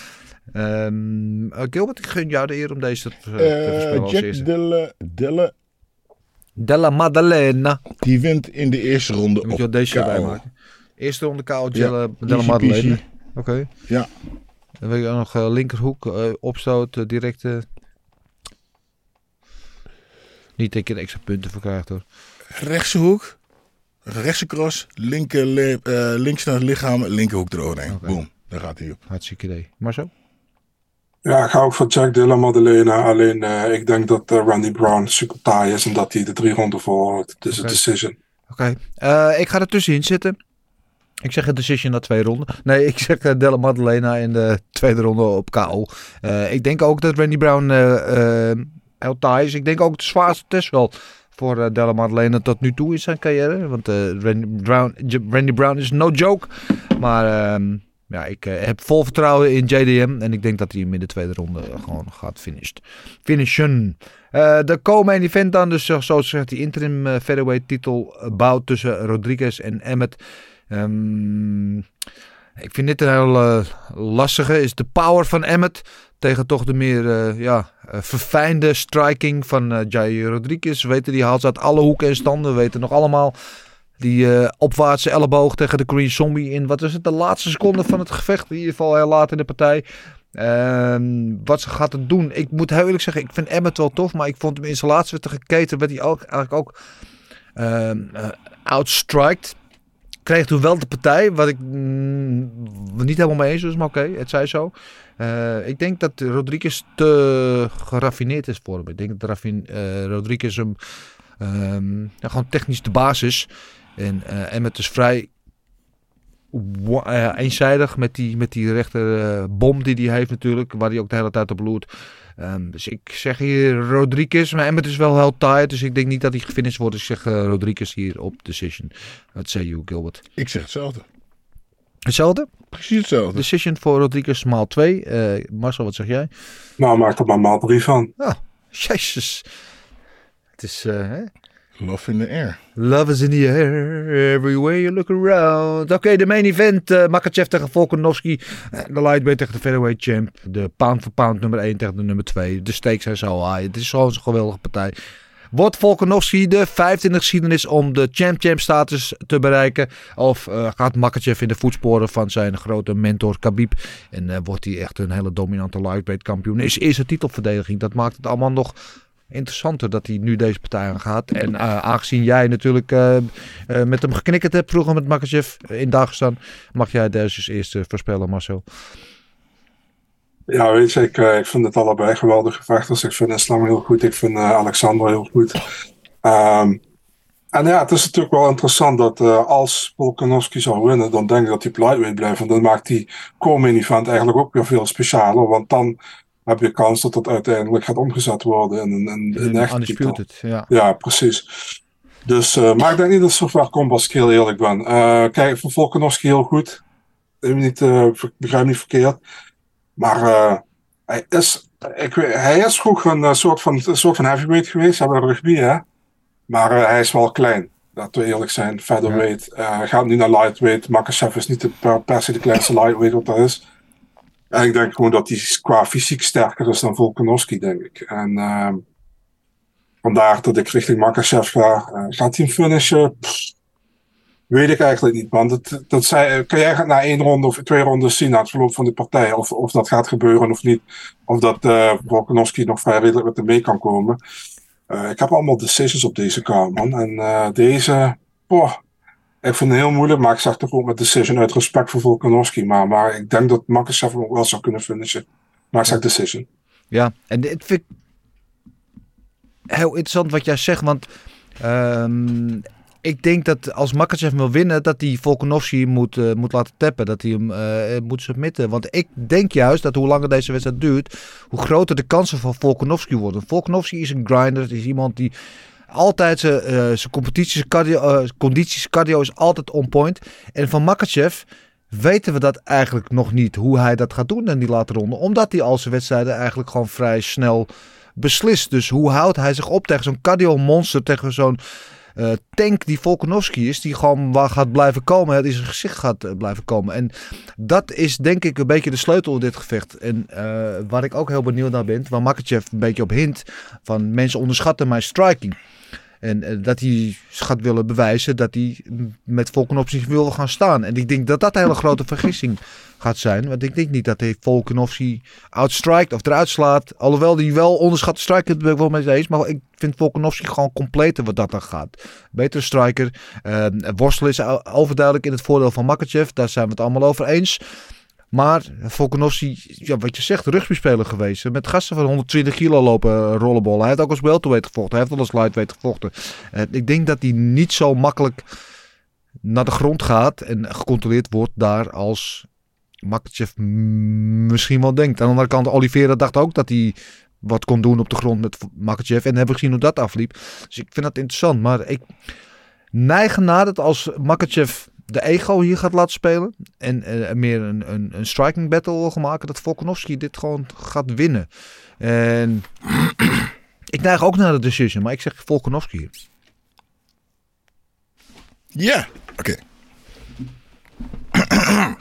Ehm eh, Gilbert, ik gun jou de eer om deze te, te Eh, voorspellen als Jack eerste. Delle, Delle, Della Maddalena. die wint in de eerste ronde Moet op je wel deze erbij maken. Eerste ronde KO, Ja, Della, Della easy Maddalena. Oké. Ja. Dan wil je ook nog linkerhoek, opstoot, directe. Niet dat je er extra punten voor krijgt hoor. Rechtse hoek, rechtse cross, linker, li- eh, links naar het lichaam, linkerhoek eroverheen. Boom, daar gaat hij op. Hartstikke idee. Maar zo? Ja, ik ga ook voor Jack Della Maddalena. Alleen eh, ik denk dat eh, Randy Brown super taai is en dat hij de drie ronden volhoudt. Dus een decision. Oké. Eh, ik ga er tussenin zitten. Ik zeg een decision na twee ronden. Nee, ik zeg eh, Della Maddalena in de tweede ronde op KO. Eh, ik denk ook dat Randy Brown eh eh heel taai is. Ik denk ook de zwaarste test wel voor eh, Della tot nu toe in zijn carrière. Want eh, Randy, Brown, Randy Brown is no joke. Maar ehm, ja, ik eh, heb vol vertrouwen in JDM. En ik denk dat hij hem in de tweede ronde gewoon gaat finished. finishen. De co-main event dan, dus zo- gezegd, die interim featherweight titel bouwt tussen Rodriguez en Emmet. Ehm, ik vind dit een heel eh, lastige. Is de power van Emmet tegen toch de meer eh, ja, eh, verfijnde striking van eh Jair Rodriguez. We weten, die haalt ze uit alle hoeken en standen. We weten nog allemaal die opwaartse elleboog tegen de Green Zombie in. Wat is het? De laatste seconde van het gevecht. In ieder geval heel laat in de partij. Ehm, wat ze gaat het doen. Ik moet heel eerlijk zeggen, ik vind Emmet wel tof. Maar ik vond hem in zijn laatste geketen. Werd hij ook, eigenlijk ook ehm eh, outstriked. Kreeg toen wel de partij. Wat ik mm, niet helemaal mee eens was. Maar oké, het zij zo. Eh, ik denk dat Rodriguez te geraffineerd is voor hem. Ik denk dat eh, Rodriguez hem ehm, ja, gewoon technisch de basis. En eh Emmet is vrij eenzijdig met die, met die rechter eh, bom die hij heeft natuurlijk. Waar hij ook de hele tijd op bloedt. Ehm, dus ik zeg hier Rodriguez. Maar Emmet is wel heel tired. Dus ik denk niet dat hij gefinished wordt. Dus ik zeg eh, Rodriguez hier op decision. Wat zeg je, Gilbert? Ik zeg hetzelfde. Hetzelfde? Precies hetzelfde. Decision voor Rodriguez maal 2. Eh Marcel, wat zeg jij? Nou, maak er maar maal drie van. Ah, jezus. Het is, eh, hè? Love in the air. Love is in the air, everywhere you look around. Oké, de main event. eh Makachev tegen Volkanovski. Eh, De lightweight tegen de featherweight champ. De pound for pound nummer 1 tegen de nummer 2. De stakes zijn zo high. Het is gewoon zo'n geweldige partij. Wordt Volkanovski de vijfde in de geschiedenis om de champ-champ status te bereiken? Of eh, gaat Makachev in de voetsporen van zijn grote mentor Khabib? En wordt hij echt een hele dominante lightweight kampioen? Is eerste titelverdediging. Dat maakt het allemaal nog interessanter dat hij nu deze partij aangaat. En eh, aangezien jij natuurlijk eh, eh, met hem geknikkerd hebt vroeger met Makachev in Dagestan, mag jij deze als eerste voorspellen, Marcel. Ja, weet je, ik, ik vind het allebei geweldige vechters. Ik vind Islam heel goed. Ik vind Alexander heel goed. Ehm, en ja, het is natuurlijk wel interessant dat als Volkanovski zou winnen, dan denk ik dat hij lightweight blijft. En dan maakt die co-main event eigenlijk ook weer veel specialer. Want dan heb je kans dat het uiteindelijk gaat omgezet worden in een, in. Undisputed, ja. Ja, precies. Dus, eh, maar ik denk niet dat zover komt als ik heel eerlijk ben. Eh, kijk, Volkanovski heel goed. Ik niet, eh, begrijp niet verkeerd. Maar hij, is, ik, weet- hij is vroeger een soort van, een soort van heavyweight geweest. Hij hebben rugby, hè. Maar hij is wel klein. Laten we eerlijk zijn. Featherweight. Hij gaat nu naar lightweight. Makachev is niet de, per, per se de kleinste lightweight wat er is. En ik denk gewoon dat hij qua fysiek sterker is dan Volkanovski, denk ik. En ehm, vandaar dat ik richting Makachev ga. Eh, gaat hij finishen? Weet ik eigenlijk niet, man. Dat, dat zei, kan jij na één ronde of twee rondes zien na het verloop van de partij of, of dat gaat gebeuren of niet? Of dat eh Volkanovski nog vrij redelijk met hem mee kan komen? Eh, ik heb allemaal decisions op deze kaart, man. En deze, boah, ik vind het heel moeilijk, maar ik zeg toch ook met decision uit respect voor Volkanovski. Maar, maar ik denk dat hem ook wel zou kunnen finishen. Maar ik zeg decision. Ja, en dit vind ik heel interessant wat jij zegt, want ehm, ik denk dat als Makachev wil winnen, dat hij Volkanovski moet, eh, moet laten tappen. Dat hij hem eh, moet submitten. Want ik denk juist dat hoe langer deze wedstrijd duurt, hoe groter de kansen van Volkanovski worden. Volkanovski is een grinder. Het is iemand die altijd zijn, eh, zijn competities, cardio, eh, condities, cardio is altijd on point. En van Makachev weten we dat eigenlijk nog niet, hoe hij dat gaat doen in die late ronde. Omdat hij al zijn wedstrijden eigenlijk gewoon vrij snel beslist. Dus hoe houdt hij zich op tegen zo'n cardio monster, tegen zo'n eh, tank die Volkanovski is, die gewoon waar gaat blijven komen, hè, die zijn gezicht gaat blijven komen. En dat is denk ik een beetje de sleutel in dit gevecht. En waar ik ook heel benieuwd naar ben, waar Makachev een beetje op hint, van mensen onderschatten mijn striking. En eh, dat hij gaat willen bewijzen dat hij met Volkanovski wil gaan staan. En ik denk dat dat een hele grote vergissing gaat zijn. Want ik denk niet dat hij Volkanovski outstrikt of eruit slaat. Alhoewel hij wel onderschat striker, ben ik wel mee eens. Maar ik vind Volkanovski gewoon completer wat dat dan gaat. Betere striker. Uh, worstel is overduidelijk in het voordeel van Makachev. Daar zijn we het allemaal over eens. Maar Volkanovski, ja, wat je zegt, rugbyspeler geweest. Met gasten van 120 kilo lopen rollenbollen. Hij heeft ook als welterweight gevochten. Hij heeft al als lightweight gevochten. Uh, ik denk dat hij niet zo makkelijk naar de grond gaat en gecontroleerd wordt daar als Makachev misschien wel denkt. Aan de andere kant, Oliveira dacht ook dat hij wat kon doen op de grond met Makachev. En hebben gezien hoe dat afliep. Dus ik vind dat interessant. Maar ik neig naar dat als Makachev de ego hier gaat laten spelen. En uh, meer een, een, een, striking battle gaan maken. Dat Volkanovski dit gewoon gaat winnen. En ik neig ook naar de decision. Maar ik zeg Volkanovski hier. Ja, oké.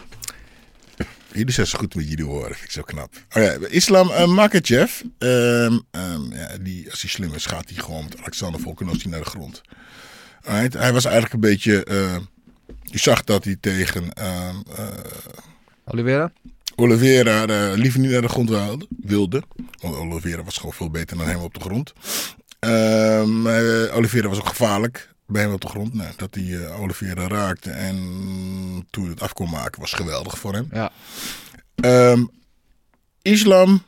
Jullie zijn goed met jullie horen. Vind ik zo knap. Oh ja, Islam uh, Makachev. Um, um, ja, die, als hij slim is, gaat hij gewoon met Alexander Volkanovski naar de grond. Hij was eigenlijk een beetje... Uh, je zag dat hij tegen... Uh, Oliveira? Oliveira uh, liever niet naar de grond wilde, wilde. Want Oliveira was gewoon veel beter dan hem op de grond. Um, Oliveira was ook gevaarlijk bij hem op de grond. Nou, dat hij uh, Oliveira raakte en toen het af kon maken was geweldig voor hem. Ja. Um, Islam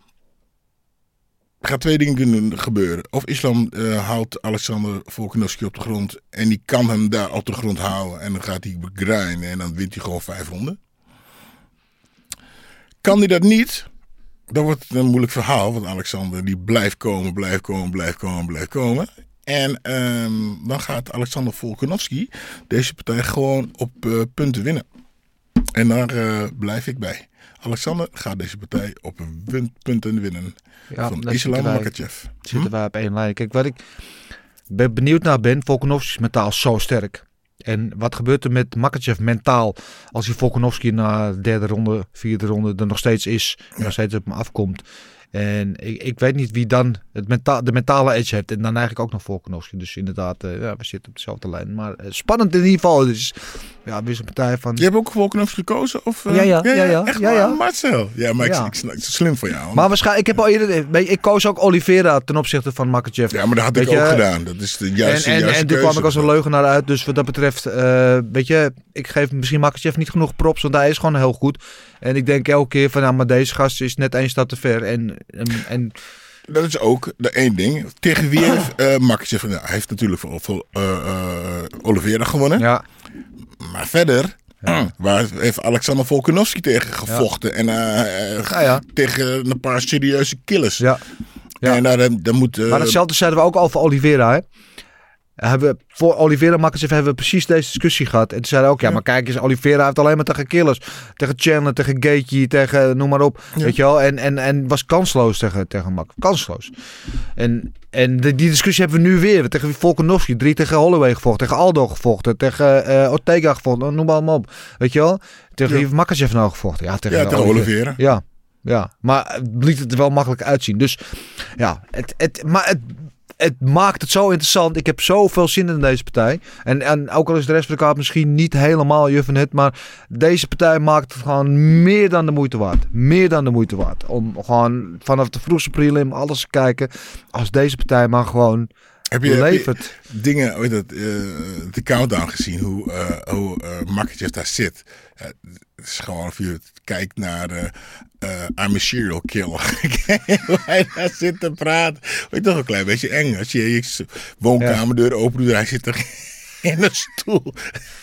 gaat twee dingen kunnen gebeuren. Of Islam uh, houdt Alexander Volkanovski op de grond en die kan hem daar op de grond houden en dan gaat hij begrijnen en dan wint hij gewoon vijf ronden. Kan hij dat niet, dan wordt het een moeilijk verhaal, want Alexander die blijft komen, blijft komen, blijft komen, blijft komen. En um, dan gaat Alexander Volkanovski deze partij gewoon op uh, punten winnen. En daar uh, blijf ik bij. Alexander gaat deze partij op punten winnen. Ja, van Islam Makachev. Zitten hm? wij op één lijn. Kijk, wat ik ben benieuwd naar ben, Volkanovski is mentaal zo sterk. En wat gebeurt er met Makachev mentaal als hij Volkanovski na de derde ronde, vierde ronde er nog steeds is en nog steeds op hem afkomt? En ik, ik weet niet wie dan het menta de mentale edge heeft. En dan eigenlijk ook nog Volkanovski. Dus inderdaad, uh, ja, we zitten op dezelfde lijn. Maar uh, spannend in ieder geval. Dus ja, weer een partij van... Je hebt ook Volkanovski gekozen? Of, uh... ja, ja, ja, ja, ja. Echt ja, ja. Marcel. Ja, maar ja. Ik, ik, ik, slim van jou. Maar waarschijnlijk, ik heb al eerder... Ik koos ook Oliveira ten opzichte van Makachev. Ja, maar dat had ik je, ook gedaan. Dat is de juiste En, en, juiste en toen kwam ik als een leugenaar uit. Dus wat dat betreft, weet je... Ik geef misschien Makachev niet genoeg props. Want hij is gewoon heel goed. En ik denk elke keer van, nou, maar deze gast is net één stap te ver. En, en, en dat is ook de één ding. Tegen wie heeft uh, Makachev... Nou, hij heeft natuurlijk voor, voor uh, uh, Oliveira gewonnen. Ja. Maar verder... Ja. Waar heeft Alexander Volkanovski tegen gevochten? Ja. En ja, ja. tegen een paar serieuze killers. Ja. ja. En daar, daar moet, maar hetzelfde zeiden we ook al voor Oliveira, hè? Hebben we, voor Oliveira Makachev hebben we precies deze discussie gehad. En toen zeiden ook, ja, maar kijk eens, Oliveira heeft alleen maar tegen killers. Tegen Chandler, tegen Gaethje, tegen noem maar op. Ja. Weet je wel? En, en, en was kansloos tegen, tegen Mak. Kansloos. En, en die discussie hebben we nu weer. Tegen Volkanovski, drie tegen Holloway gevochten. Tegen Aldo gevochten. Tegen uh, Ortega gevochten. Noem maar allemaal op. Weet je wel? Tegen ja. Makachev nou gevochten? Ja, tegen, ja, tegen Oliveira. Ja. Ja, maar het liet het er wel makkelijk uitzien. Dus ja, het, het, maar het het maakt het zo interessant. Ik heb zoveel zin in deze partij. En, en ook al is de rest van de kaart misschien niet helemaal juffen het. Maar deze partij maakt het gewoon meer dan de moeite waard. Meer dan de moeite waard. Om gewoon vanaf de vroegste prelim alles te kijken. Als deze partij maar gewoon Heb je, heb levert. je dingen, heet dat, eh, de countdown gezien, hoe, eh hoe Makkertjes daar zit? Het is gewoon of je kijkt naar eh eh, I'm a serial killer. hij daar zit te praten. Weet je toch een klein beetje eng. Als je je woonkamerdeur open doet, hij zit er in een stoel.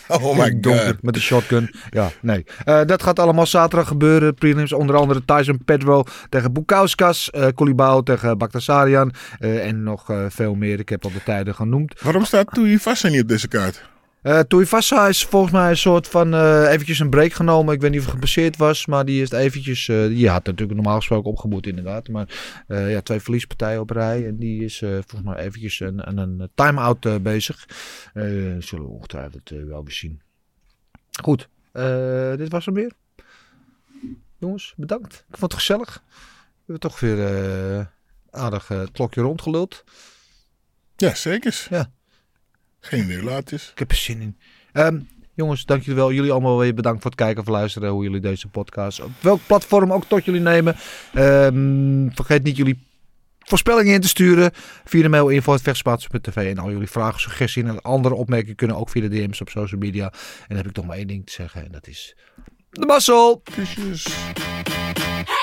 Oh my god. met een shotgun. Ja, nee. Eh, dat gaat allemaal zaterdag gebeuren. Prelims onder andere Tyson Pedro tegen Bukauskas. eh Kolibau tegen Baktasarian. eh, en nog eh, veel meer. Ik heb al de tijden genoemd. Waarom staat Toei Vassa niet op deze kaart? Uh, Tuivasa is volgens mij een soort van eh, eventjes een break genomen. Ik weet niet of het gebaseerd was, maar die is eventjes... eh, die had natuurlijk normaal gesproken opgeboet inderdaad. Maar eh, ja, twee verliespartijen op rij. En die is eh, volgens mij eventjes een, een, een time-out eh, bezig. Eh, zullen we ongetwijfeld uh, wel weer zien. Goed, eh, dit was hem weer. Jongens, bedankt. Ik vond het gezellig. We hebben toch weer eh, aardig eh, het klokje rondgeluld. Ja, zeker. Ja. Geen idee laat is. Ik heb er zin in. Ehm, jongens, dank jullie wel. Jullie allemaal weer bedankt voor het kijken of luisteren. Hoe jullie deze podcast op welk platform ook tot jullie nemen. Ehm, vergeet niet jullie voorspellingen in te sturen. Via de mail info.vechtsports.tv. En al jullie vragen, suggesties en andere opmerkingen kunnen ook via de DM's op social media. En dan heb ik toch maar één ding te zeggen. En dat is... De mazzel!